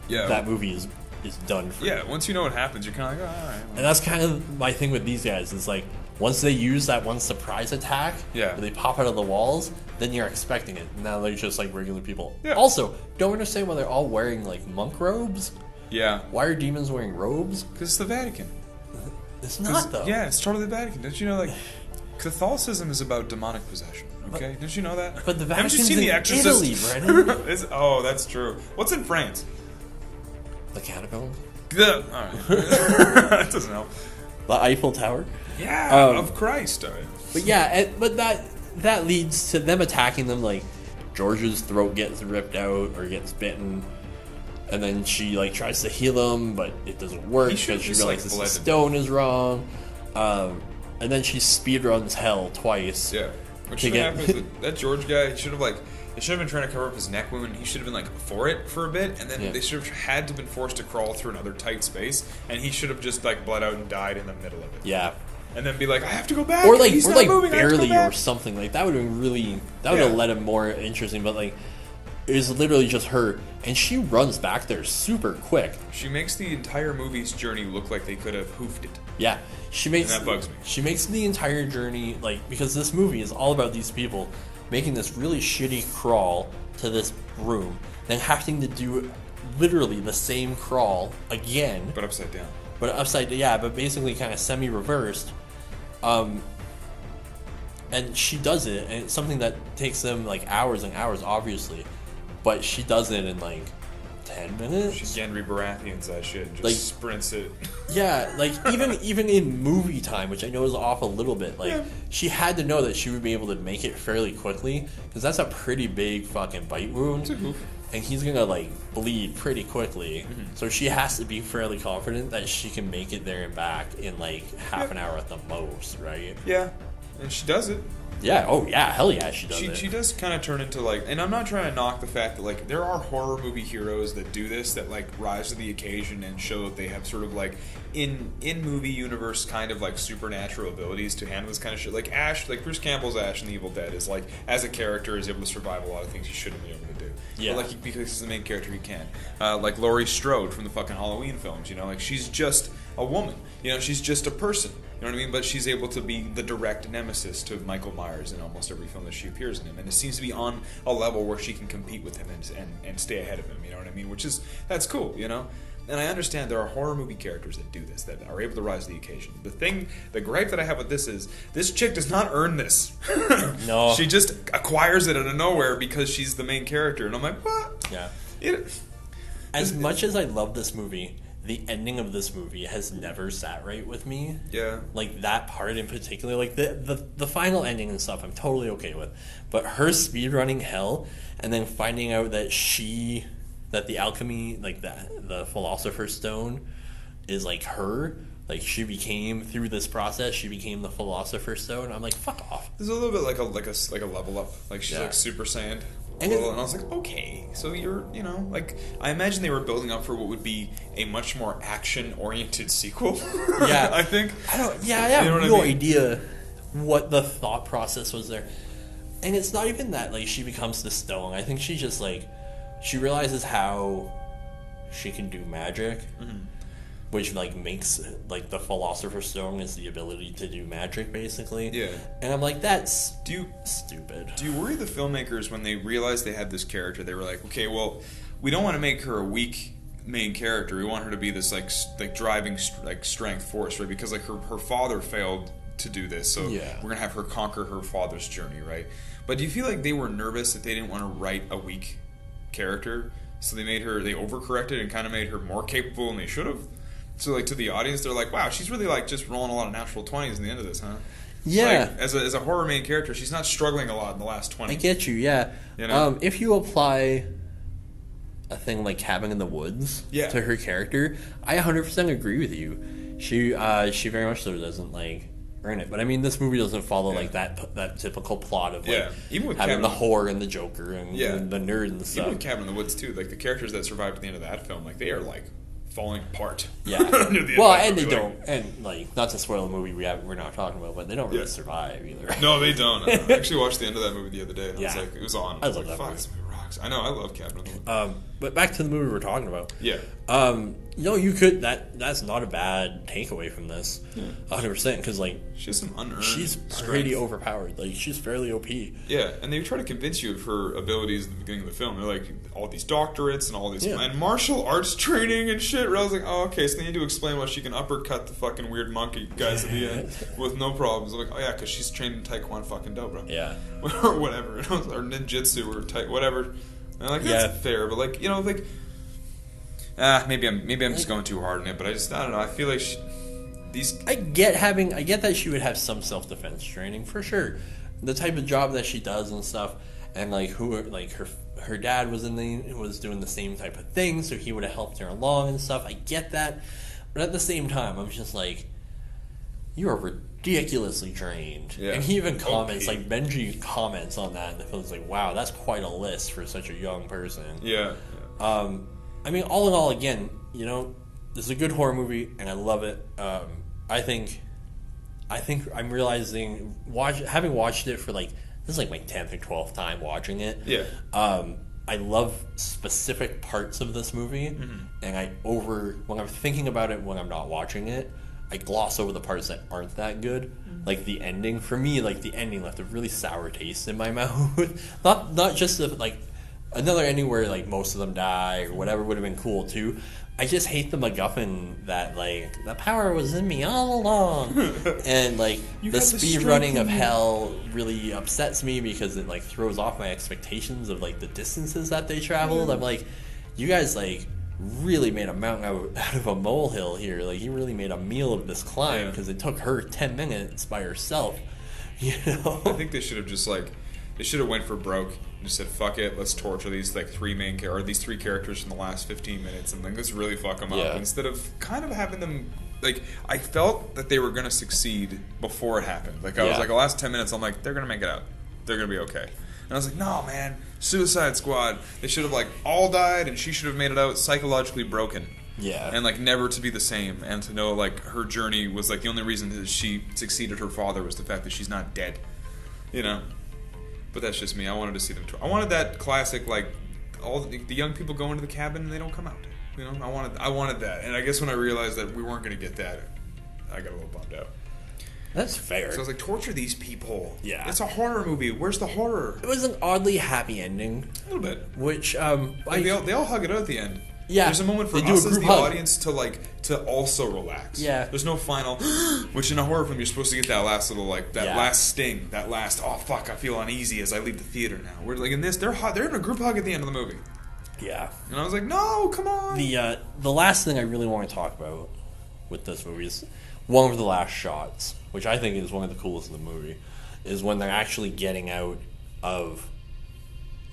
yeah, that movie is is done for. you. yeah. Once you know what happens, you're kind of like, oh, all right. And that's kind of my thing with these guys. Is like once they use that one surprise attack, Yeah. where they pop out of the walls, then you're expecting it. Now they're just like regular people. Yeah. Also, don't understand why they're all wearing like monk robes. Yeah, Why are demons wearing robes? because it's the Vatican. It's not though. Yeah, it's totally the Vatican. Don't you know, like, Catholicism is about demonic possession. Okay, didn't you know that? but the Haven't you Vatican's seen The Exorcist? Italy, Brennan. Oh, that's true. What's in France? The catacombs, The, all right. that doesn't help. the Eiffel Tower. Yeah, Um, of Christ. All right. But yeah, and, but that that leads to them attacking them. Like George's throat gets ripped out or gets bitten, and then she like tries to heal him, but it doesn't work He because she just, like, realizes the bled to stone is wrong. Um, and then she speedruns hell twice. Yeah. What should get- have happened is that, that George guy should have like they should have been trying to cover up his neck wound. He should have been like for it for a bit, and then Yeah. they should have had to been forced to crawl through another tight space, and he should have just like bled out and died in the middle of it. Yeah. And then be like, I have to go back. Or like or like moving, I have to go barely or something like that would have been really that would have Yeah. let him more interesting. But like it was literally just her, and she runs back there super quick. She makes the entire movie's journey look like they could have hoofed it. Yeah, she makes And that bugs me. She makes the entire journey like because this movie is all about these people making this really shitty crawl to this room, then having to do literally the same crawl again, But upside down. but upside yeah, but basically kind of semi-reversed. Um, and she does it, and it's something that takes them like hours and hours, obviously, but she does it in like ten minutes. She Gendry Baratheon's that shit and just Like- sprints it. Yeah, like even even in movie time, which I know is off a little bit, like Yeah. she had to know that she would be able to make it fairly quickly because that's a pretty big fucking bite wound, and he's gonna like bleed pretty quickly. Mm-hmm. So she has to be fairly confident that she can make it there and back in like half Yeah. an hour at the most, right? Yeah. And she does it. Yeah. Oh yeah. Hell yeah, she does She, it. she does kind of turn into like, and I'm not trying to knock the fact that like there are horror movie heroes that do this that like rise to the occasion and show that they have sort of like in in movie universe kind of like supernatural abilities to handle this kind of shit. Like Ash, like Bruce Campbell's Ash in The Evil Dead is like as a character is able to survive a lot of things he shouldn't be able to do. Yeah. But, like because he's the main character, he can. Uh, like Laurie Strode from the fucking Halloween films, you know, like she's just a woman. You know, she's just a person. You know what I mean? But she's able to be the direct nemesis to Michael Myers in almost every film that she appears in him, and it seems to be on a level where she can compete with him and and, and stay ahead of him. You know what I mean? Which is that's cool. You know. And I understand there are horror movie characters that do this, that are able to rise to the occasion. The thing, the gripe that I have with this is, this chick does not earn this. No. She just acquires it out of nowhere because she's the main character. And I'm like, what? yeah. It, As much as I love this movie, the ending of this movie has never sat right with me. yeah. like that part in particular like the, the the final ending and stuff i'm totally okay with but her speedrunning hell and then finding out that she that the alchemy like that the philosopher's stone is like her like she became through this process she became the philosopher's stone i'm like fuck off There's a little bit like a like a like a level up. Like she's Yeah. like Super Saiyan. And And, I was like, okay, so you're, you know, like I imagine they were building up for what would be a much more action-oriented sequel. Yeah. I think. I don't. Yeah, I have You know what I no mean? idea what the thought process was there, and it's not even that like she becomes the stone. I think she just like she realizes how she can do magic, Mm-hmm. Which like makes like the philosopher's stone is the ability to do magic basically. Yeah. and I'm like that's Do you stupid. do you worry the filmmakers when they realized they had this character? They were like, okay, well, we don't want to make her a weak main character. We want her to be this like like driving like strength force, right? Because like her her father failed to do this, so Yeah. we're gonna have her conquer her father's journey, right? But do you feel like they were nervous that they didn't want to write a weak character, so they made her they overcorrected and kind of made her more capable than they should have? So like to the audience, they're like, wow, she's really like just rolling a lot of natural twenties in the end of this, huh? Yeah. Like, as a, as a horror main character, she's not struggling a lot in the last twenty. I get you, yeah. You know? Um, if you apply a thing like Cabin in the Woods Yeah. to her character. I 100% agree with you. She uh, she very much so doesn't like earn it. But I mean, this movie doesn't follow like that that typical plot of like Yeah. Even with having Cabin- the whore and the Joker and, Yeah. and the nerd and Even stuff. with Cabin in the Woods too, like the characters that survived at the end of that film, like they are like falling apart. Yeah. The well, and they like- don't, and like not to spoil the movie we have we're not talking about, but they don't really Yeah. survive either. No, they don't. I actually watched the end of that movie the other day. And I was Yeah. like, it was on. I was love like, that Fuck, movie. this movie rocks. I know. I love Cabin in. Um, but back to the movie we're talking about. yeah. Um, you know, you could that that's not a bad takeaway from this, hundred percent. Because like She has some unearned. she's strength. pretty overpowered. Like she's fairly OP. Yeah, and they try to convince you of her abilities at the beginning of the film. They're like all these doctorates and all these Yeah. and martial arts training and shit. Where I was like, oh, okay, so they need to explain why she can uppercut the fucking weird monkey guys at the end with no problems. I'm like, oh yeah, because she's trained in Taekwondo fucking do, bro. Yeah. or whatever, or ninjutsu or tai- whatever. And I'm like, that's Yeah. fair, but like you know, like ah, maybe I'm maybe I'm just going too hard on it. But I just I don't know. I feel like she, these I get having I get that she would have some self defense training for sure. The type of job that she does and stuff, and like who like her her dad was in the was doing the same type of thing, so he would have helped her along and stuff. I get that, but at the same time, I'm just like, you are ridiculously trained. Yeah. And he even comments OP. like Benji comments on that, and it feels like, wow, that's quite a list for such a young person. yeah. Um, I mean, all in all, again, you know, this is a good horror movie, and I love it. Um, I think, I think I'm realizing watch having watched it for like this is like my tenth or twelfth time watching it. Yeah. Um, I love specific parts of this movie, Mm-hmm. and I over when I'm thinking about it when I'm not watching it. I gloss over the parts that aren't that good, like the ending. For me, like the ending left a really sour taste in my mouth. not not just the, like another ending where like most of them die or whatever would have been cool too. I just hate the MacGuffin that like the power was in me all along, and like the the speed running of hell really upsets me because it like throws off my expectations of like the distances that they traveled. I'm like, you guys like really made a mountain out, of a molehill here. Like you really made a meal of this climb Yeah. because it took her ten minutes by herself. You know, I think they should have just like they should have went for broke and just said fuck it, let's torture these like three main char- or these three characters in the last fifteen minutes and like let's really fuck them Yeah. up instead of kind of having them like I felt that they were gonna succeed before it happened. Like I was like the last ten minutes, I'm like they're gonna make it out, they're gonna be okay. And I was like, no man, Suicide Squad. They should have like all died, and she should have made it out psychologically broken yeah, and like never to be the same and to know like her journey was like the only reason that she succeeded her father was the fact that she's not dead you know but that's just me. I wanted to see them tw- i wanted that classic like all the, the young people go into the cabin and they don't come out you know? I wanted i wanted that. And i guess when i realized that we weren't going to get that i got a little bummed out. That's fair. so i was like torture these people. Yeah. it's a horror movie. Where's the horror? It was an oddly happy ending, a little bit. Which um, like I, they, all, they all hug it out at the end Yeah, there's a moment for they do a us as the hug. audience to like to also relax Yeah. there's no final which in a horror film you're supposed to get that last little like that Yeah. last sting that last oh fuck i feel uneasy as i leave the theater now we're like in this they're hu- they're in a group hug at the end of the movie yeah. and i was like no come on The uh, the last thing I really want to talk about with this movie is one of the last shots, which I think is one of the coolest in the movie, is when they're actually getting out of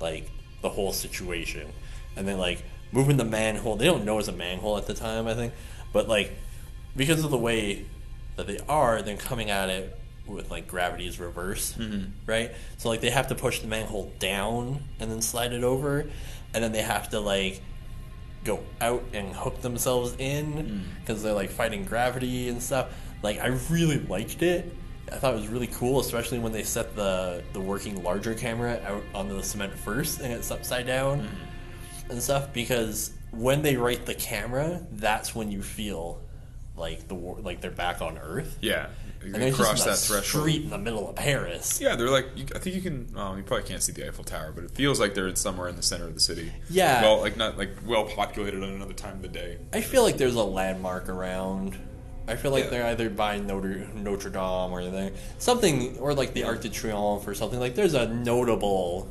like the whole situation, and then like moving the manhole. They don't know it's a manhole at the time, I think, but like because of the way that they are, they're coming at it with like gravity is reversed, mm-hmm. right? So like they have to push the manhole down and then slide it over, and then they have to like go out and hook themselves in mm. because they're like fighting gravity and stuff. Like I really liked it. I thought it was really cool, especially when they set the the working larger camera out onto the cement first and it's upside down mm-hmm. And stuff. Because when they right the camera, that's when you feel like the war, like they're back on Earth. yeah And they cross that threshold street in the middle of Paris. yeah they're like you, i think you can well you probably can't see the eiffel tower but it feels like they're somewhere in the center of the city Yeah. well like not like well populated on another time of the day I feel like there's a landmark around. I feel like Yeah. they're either by Notre Notre Dame or they something, or like the Arc de Triomphe or something. Like there's a notable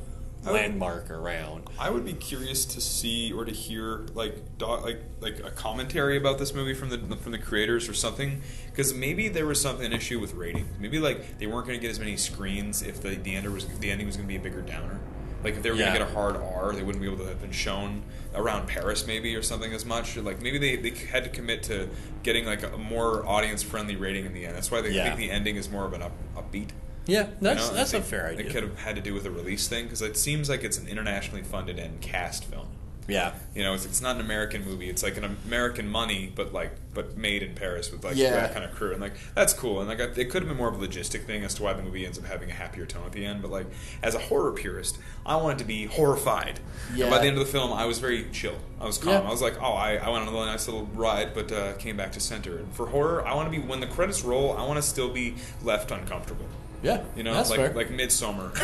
landmark around. I would be curious to see or to hear like do, like like a commentary about this movie from the from the creators or something because maybe there was something an issue with ratings. Maybe like they weren't going to get as many screens if the the end was the ending was going to be a bigger downer. Like if they were Yeah. gonna get a hard R, they wouldn't be able to have been shown around Paris maybe or something as much. Like maybe they, they had to commit to getting like a more audience friendly rating in the end. That's why they Yeah. think the ending is more of an up, upbeat. Yeah, that's you know? that's a fair idea. It could have had to do with a release thing because it seems like it's an internationally funded and cast film. yeah, You know, it's, it's not an American movie. It's like an American money, but like but made in Paris with like Yeah. that kind of crew, and like that's cool. And like it could have been more of a logistic thing as to why the movie ends up having a happier tone at the end. But like as a horror purist, I wanted to be horrified. And by the end of the film, I was very chill. I was calm. Yeah. I was like, oh, I, I went on a really nice little ride, but uh, came back to center. And for horror, I want to be when the credits roll, I want to still be left uncomfortable. Yeah. You know, like fair. like Midsummer.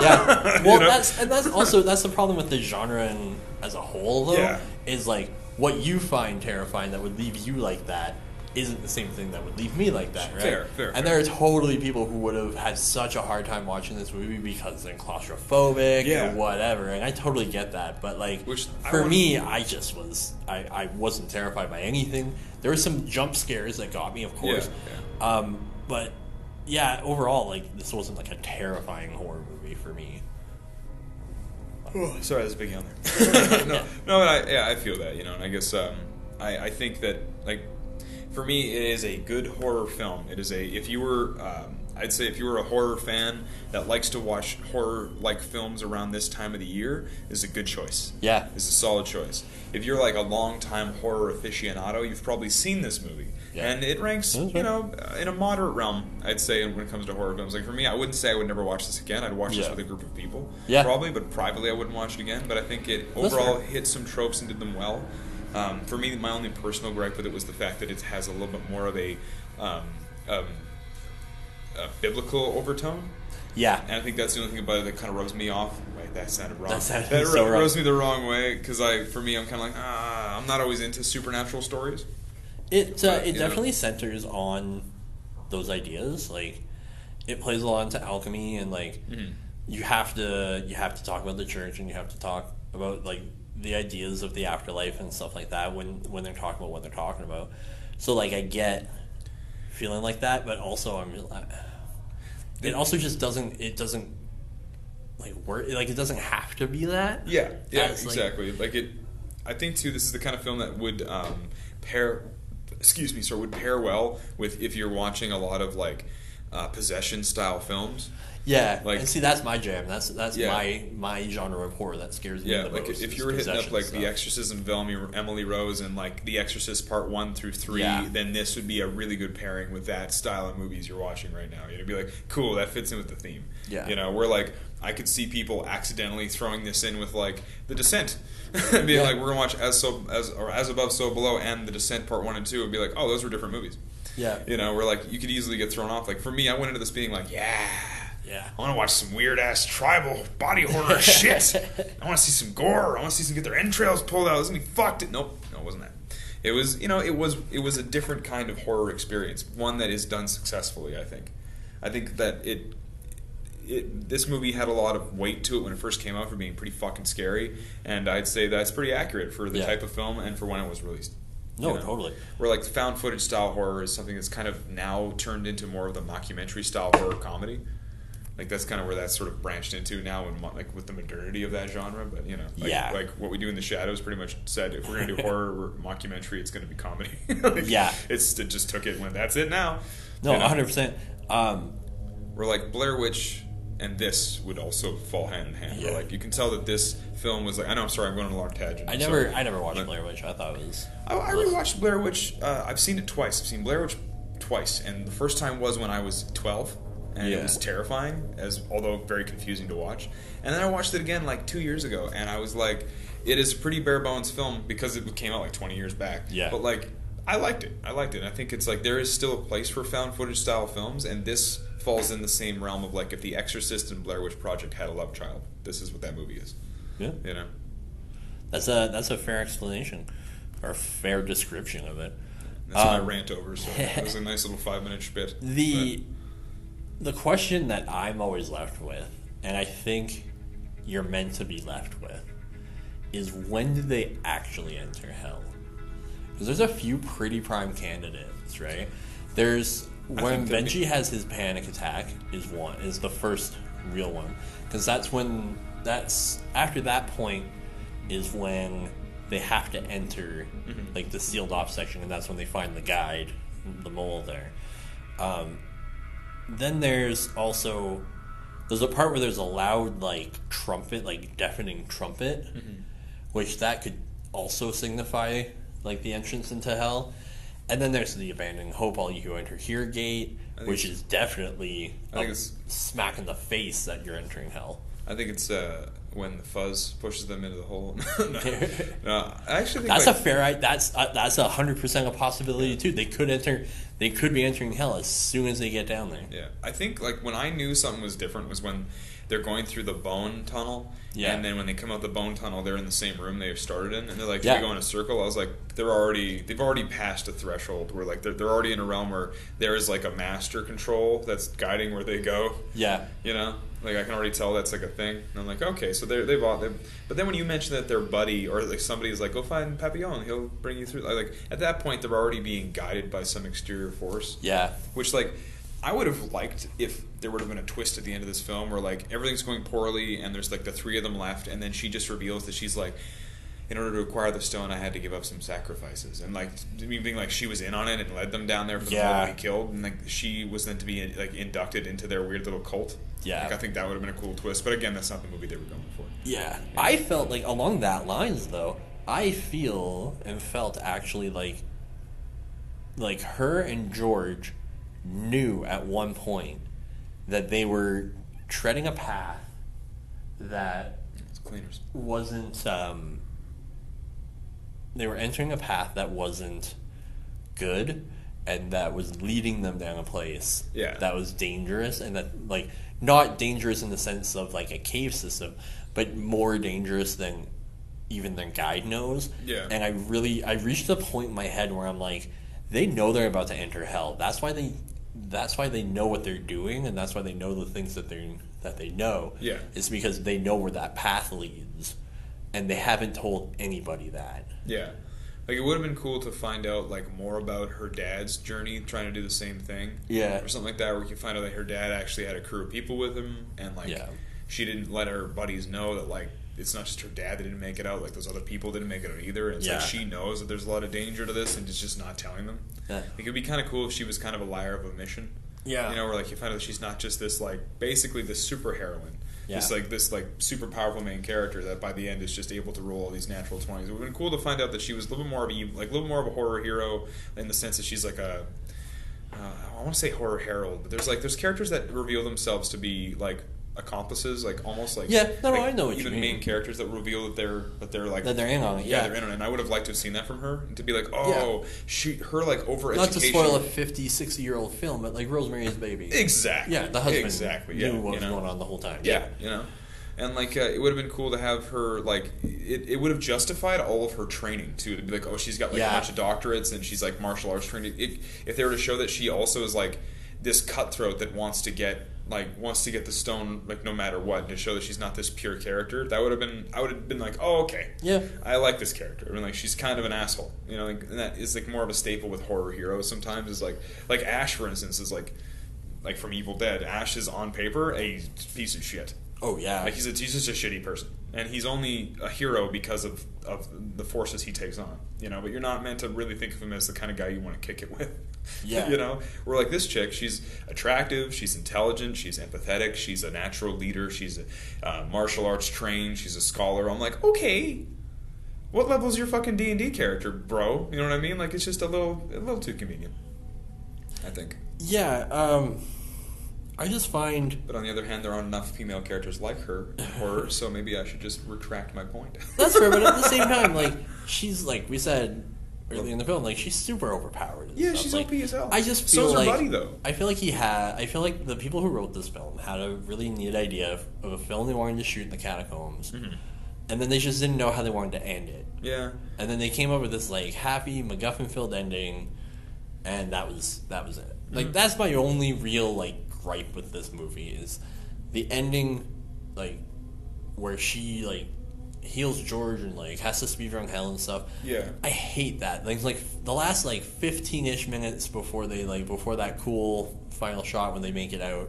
yeah. Well, You know? that's and that's also that's the problem with the genre and as a whole though Yeah. is like what you find terrifying that would leave you like that isn't the same thing that would leave me like that, right? Fair, fair, And fair. there are totally people who would have had such a hard time watching this movie because they're claustrophobic Yeah. or whatever, and I totally get that. But like, Which for wanna- me, I just was I, I wasn't terrified by anything. There were some jump scares that got me, of course. Yeah, Um, but yeah, overall, like this wasn't like a terrifying horror movie for me. Oh, sorry, that's a big yawn there. no, no, but I, yeah, I feel that, you know, and I guess um, I, I think that like for me, it is a good horror film. It is a if you were, um, I'd say if you were a horror fan that likes to watch horror like films around this time of the year, is a good choice. Yeah. is a solid choice. If you're like a long time horror aficionado, you've probably seen this movie, Yeah. and it ranks, you know, in a moderate realm. I'd say when it comes to horror films. Like for me, I wouldn't say I would never watch this again. I'd watch this with a group of people, Yeah. probably, but privately I wouldn't watch it again. But I think it overall hit some tropes and did them well. Um, for me, my only personal gripe with it was the fact that it has a little bit more of a, um, um, a biblical overtone. Yeah. And I think that's the only thing about it that kind of rubs me off. Wait, that sounded wrong. That sounded That so ru- wrong. rubs me the wrong way because I, for me, I'm kind of like, ah, I'm not always into supernatural stories. It uh, But, it you know. definitely centers on those ideas. Like it plays a lot into alchemy and like Mm-hmm. you have to you have to talk about the church and you have to talk about like the ideas of the afterlife and stuff like that when when they're talking about what they're talking about. So like I get feeling like that, but also I'm just, it also just doesn't it doesn't like work like it doesn't have to be that. Yeah, yeah, That's, like- exactly. Like, it, I think too. This is the kind of film that would um, pair, excuse me, sir, would pair well with if you're watching a lot of like uh, possession style films. Yeah, Like- and see that's my jam. That's that's Yeah. my my genre of horror that scares me Yeah, the like most. if you were hitting up like stuff. The Exorcism of Emily, Emily Rose and like The Exorcist Part One through Three, Yeah. then this would be a really good pairing with that style of movies you're watching right now. You'd be like, cool, that fits in with the theme. Yeah. you know, we're like, I could see people accidentally throwing this in with like The Descent, being Yeah. like, we're gonna watch as so as or as above, so below, and The Descent Part One and Two, and be like, oh, those were different movies. Yeah. You know, we're like, you could easily get thrown off. Like for me, I went into this being like, yeah. Yeah. I want to watch some weird ass tribal body horror shit. I want to see some gore. I want to see some get their entrails pulled out. It's gonna be fucked. Nope, no, it wasn't that. It was, you know, it was it was a different kind of horror experience, one that is done successfully. I think. I think that it. It, this movie had a lot of weight to it when it first came out for being pretty fucking scary, and I'd say that's pretty accurate for the Yeah. type of film and for when it was released. No, You know? totally. Where like found footage style horror is something that's kind of now turned into more of the mockumentary style horror comedy. Like that's kind of where that's sort of branched into now, and like with the modernity of that genre. But you know, like, Yeah. like what we do in the shadows pretty much said if we're gonna do horror or mockumentary, it's gonna be comedy. Like, Yeah. it's it just took it when that's it now. No, You know? hundred percent. Um, We're like Blair Witch and this would also fall hand in hand. Yeah. like you can tell that this film was like I know I'm sorry I'm going on a long tangent. I never, sorry. I never watched But- Blair Witch. I thought it was. I, I rewatched Blair Witch. Uh, I've seen it twice. I've seen Blair Witch twice, and the first time was when I was 12, and Yeah. it was terrifying, as although very confusing to watch. And then I watched it again like two years ago, and I was like, it is a pretty bare bones film because it came out like 20 years back. Yeah. But like, I liked it. I liked it. And I think it's like there is still a place for found footage style films, and this falls in the same realm of like if The Exorcist and Blair Witch Project had a love child, this is what that movie is. Yeah, You know. that's a that's a fair explanation, or a fair description of it. That's my Um, rant over. So it was a nice little five minute spit. The the question that I'm always left with, and I think you're meant to be left with, is when did they actually enter hell? Because there's a few pretty prime candidates, right? There's when Benji has his panic attack is one is the first real one, because that's when that's after that point is when they have to enter like the sealed off section, and that's when they find the guide, the mole there. Um, then there's also there's a part where there's a loud like trumpet, like deafening trumpet, which that could also signify like the entrance into hell. And then there's the abandoned hope all you who enter here gate, which is definitely a smack in the face that you're entering hell. I think it's uh, when the fuzz pushes them into the hole. no, no, I actually think That's like, a fair. That's uh, that's a hundred percent a possibility too. They could enter. They could be entering hell as soon as they get down there. Yeah, I think like when I knew something was different was when they're going through the bone tunnel. Yeah. And then when they come out the bone tunnel, they're in the same room they started in, and they're like, Yeah. "We go in a circle." I was like, "They're already they've already passed a threshold where like they're, they're already in a realm where there is like a master control that's guiding where they go." Yeah, You know, like I can already tell that's like a thing. And I'm like, okay, so they're they've all. But then when you mention that their buddy or like somebody's like, go find Papillon, he'll bring you through. Like at that point, they're already being guided by some exterior force. yeah, Which like I would have liked if there would have been a twist at the end of this film where like everything's going poorly and there's like the three of them left and then she just reveals that she's like in order to acquire the stone I had to give up some sacrifices and like me being like she was in on it and led them down there for the Yeah. yeah. to be killed and like she was then to be like inducted into their weird little cult. Yeah. Like I think that would have been a cool twist. But again, that's not the movie they were going for. yeah. I felt like along that lines though. I feel and felt actually like like her and George knew at one point that they were treading a path that cleaners. wasn't um, they were entering a path that wasn't good and that was leading them down a place Yeah. that was dangerous and that like not dangerous in the sense of like a cave system but more dangerous than even their guide knows Yeah. and i really i reached a point in my head where i'm like they know they're about to enter hell that's why they that's why they know what they're doing and that's why they know the things that they that they know Yeah. it's because they know where that path leads and they haven't told anybody that Yeah. Like it would have been cool to find out like more about her dad's journey trying to do the same thing. Yeah. Or something like that where you can find out that her dad actually had a crew of people with him and like Yeah. she didn't let her buddies know that like it's not just her dad that didn't make it out, like those other people didn't make it out either. And it's Yeah. like she knows that there's a lot of danger to this and is just not telling them. Yeah. Like, it'd be kind of cool if she was kind of a liar of omission. Yeah. You know, where like you find out that she's not just this like basically this super heroine. Yeah. This like this like super powerful main character that by the end is just able to roll all these natural twenties. It would have been cool to find out that she was a little bit more of a like a little more of a horror hero in the sense that she's like a uh, I want to say horror herald, but there's like there's characters that reveal themselves to be like accomplices, like almost like Yeah, no, like, I know what you even mean. main characters that reveal that they're that they're like That they're in on it, yeah. they're in on it. And I would have liked to have seen that from her and to be like, oh, she her like over not to spoil a 50 60 year old film but like rosemary's baby exactly yeah the husband exactly knew yeah, what was know? going on the whole time Yeah, you know, and like uh, it would have been cool to have her like it, it would have justified all of her training too to be like oh she's got like Yeah. a bunch of doctorates and she's like martial arts training It, if they were to show that she also is like this cutthroat that wants to get like wants to get the stone like no matter what to show that she's not this pure character that would have been I would have been like oh okay. Yeah. I like this character. I mean like she's kind of an asshole. You know like, and that is like more of a staple with horror heroes sometimes is like like Ash for instance is like like from Evil Dead. Ash is on paper a piece of shit oh yeah like he's a, he's just a shitty person, and he's only a hero because of of the forces he takes on. You know, but you're not meant to really think of him as the kind of guy you want to kick it with. Yeah. you know, we're like this chick, she's attractive, she's intelligent, she's empathetic, she's a natural leader, she's a uh, martial arts trained, she's a scholar. I'm like, okay. What level is your fucking D and D character, bro? You know what I mean? Like it's just a little, a little too convenient. I think. yeah um i just find But on the other hand, there aren't enough female characters like her or so maybe I should just retract my point. that's fair but at the same time like she's like we said early in the film like she's super overpowered Yeah, stuff. she's like, OP as hell. i just So feel is her like buddy, though. i feel like he had i feel like the people who wrote this film had a really neat idea of, of a film they wanted to shoot in the catacombs Mm-hmm. and then they just didn't know how they wanted to end it yeah, and then they came up with this like happy MacGuffin filled ending, and that was that was it. Mm-hmm. Like that's my only real like gripe with this movie is the ending, like where she like heals George and like has to speed around hell and stuff. Yeah. I hate that. Like like the last like fifteen ish minutes before they like before that cool final shot when they make it out.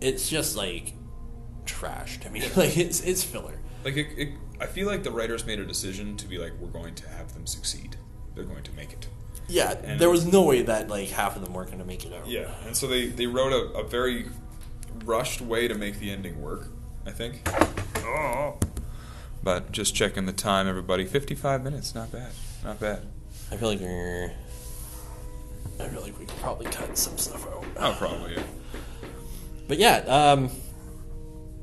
It's just like trash to me. like it's it's filler. Like it, it, I feel like the writers made a decision to be like, we're going to have them succeed. They're going to make it. Yeah, And- there was no way that like half of them weren't going to make it out. Yeah, and so they they wrote a, a very rushed way to make the ending work. I think. Oh. But just checking the time, everybody. Fifty-five minutes, not bad, not bad. I feel like you're. I feel like we could probably cut some stuff out. Oh, probably. Yeah. But yeah, um,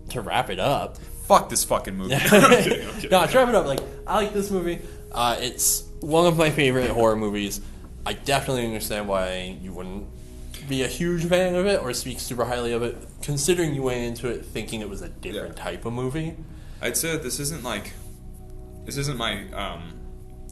to wrap it up. Fuck this fucking movie. no, I'm kidding, I'm kidding. to wrap it up, like I like this movie. Uh, it's one of my favorite horror movies. I definitely understand why you wouldn't be a huge fan of it or speak super highly of it, considering you went into it thinking it was a different Yeah. type of movie. I'd say that this isn't like this isn't my um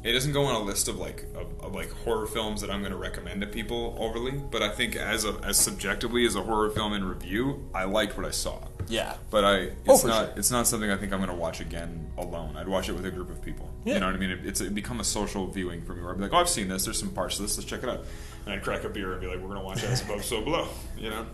it doesn't go on a list of like of, of like horror films that I'm going to recommend to people overly, but I think as a as subjectively as a horror film in review, I liked what I saw. Yeah. But I it's Oh, not sure. it's not something I think I'm going to watch again alone. I'd watch it with a group of people. Yeah. You know what I mean? It, it's it become a social viewing for me where I'd be like, "Oh, I've seen this. There's some parts of this. Let's check it out." And I'd crack a beer and be like, "We're going to watch As Above, So Below." You know,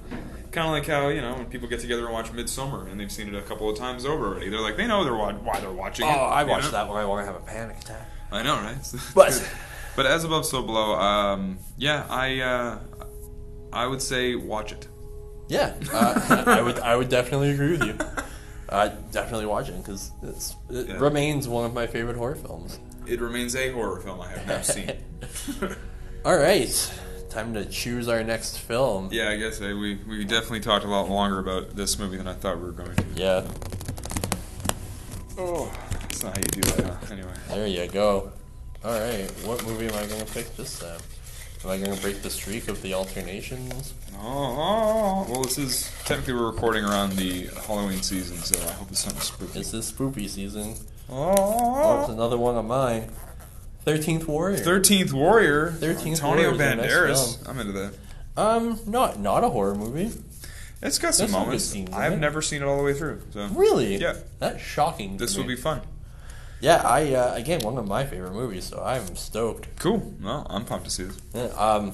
kind of like how you know when people get together and watch Midsummer and they've seen it a couple of times over already. They're like, they know they're wa- why they're watching Oh, it. I watched know? that when I want to have a panic attack. I know, right? But- but as above, so below. Um, yeah, I uh, I would say watch it. Yeah, uh, I would. I would definitely agree with you. Uh, definitely watch it because it Yeah. remains one of my favorite horror films. It remains a horror film I have not seen. All right, time to choose our next film. yeah, I guess uh, we we definitely talked a lot longer about this movie than I thought we were going to. Yeah, Oh, that's not how you do that. Huh? Anyway, there you go. All right, what movie am I going to pick this time? Am I going to break the streak of the alternations? oh, well, this is technically we're recording around the Halloween season, so I hope it's not spooky. This is spoopy season. Oh, Oh, it's another one of mine. Thirteenth Warrior. Thirteenth Warrior. 13th Antonio Warrior is our next Banderas. I'm into that. Um, not not a horror movie. It's got some There's some moments. scenes I've it. never seen it all the way through. So Really? Yeah. That's shocking. this will be fun. Yeah, I uh, again one of my favorite movies, so I'm stoked. Cool. Well, I'm pumped to see this. Yeah, um,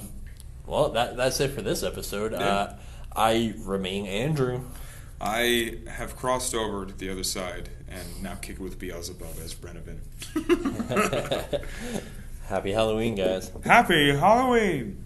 well, that that's it for this episode. Uh, I remain Andrew. I have crossed over to the other side and now kick it with Beelzebub as Brennivan. Happy Halloween, guys. Happy Halloween!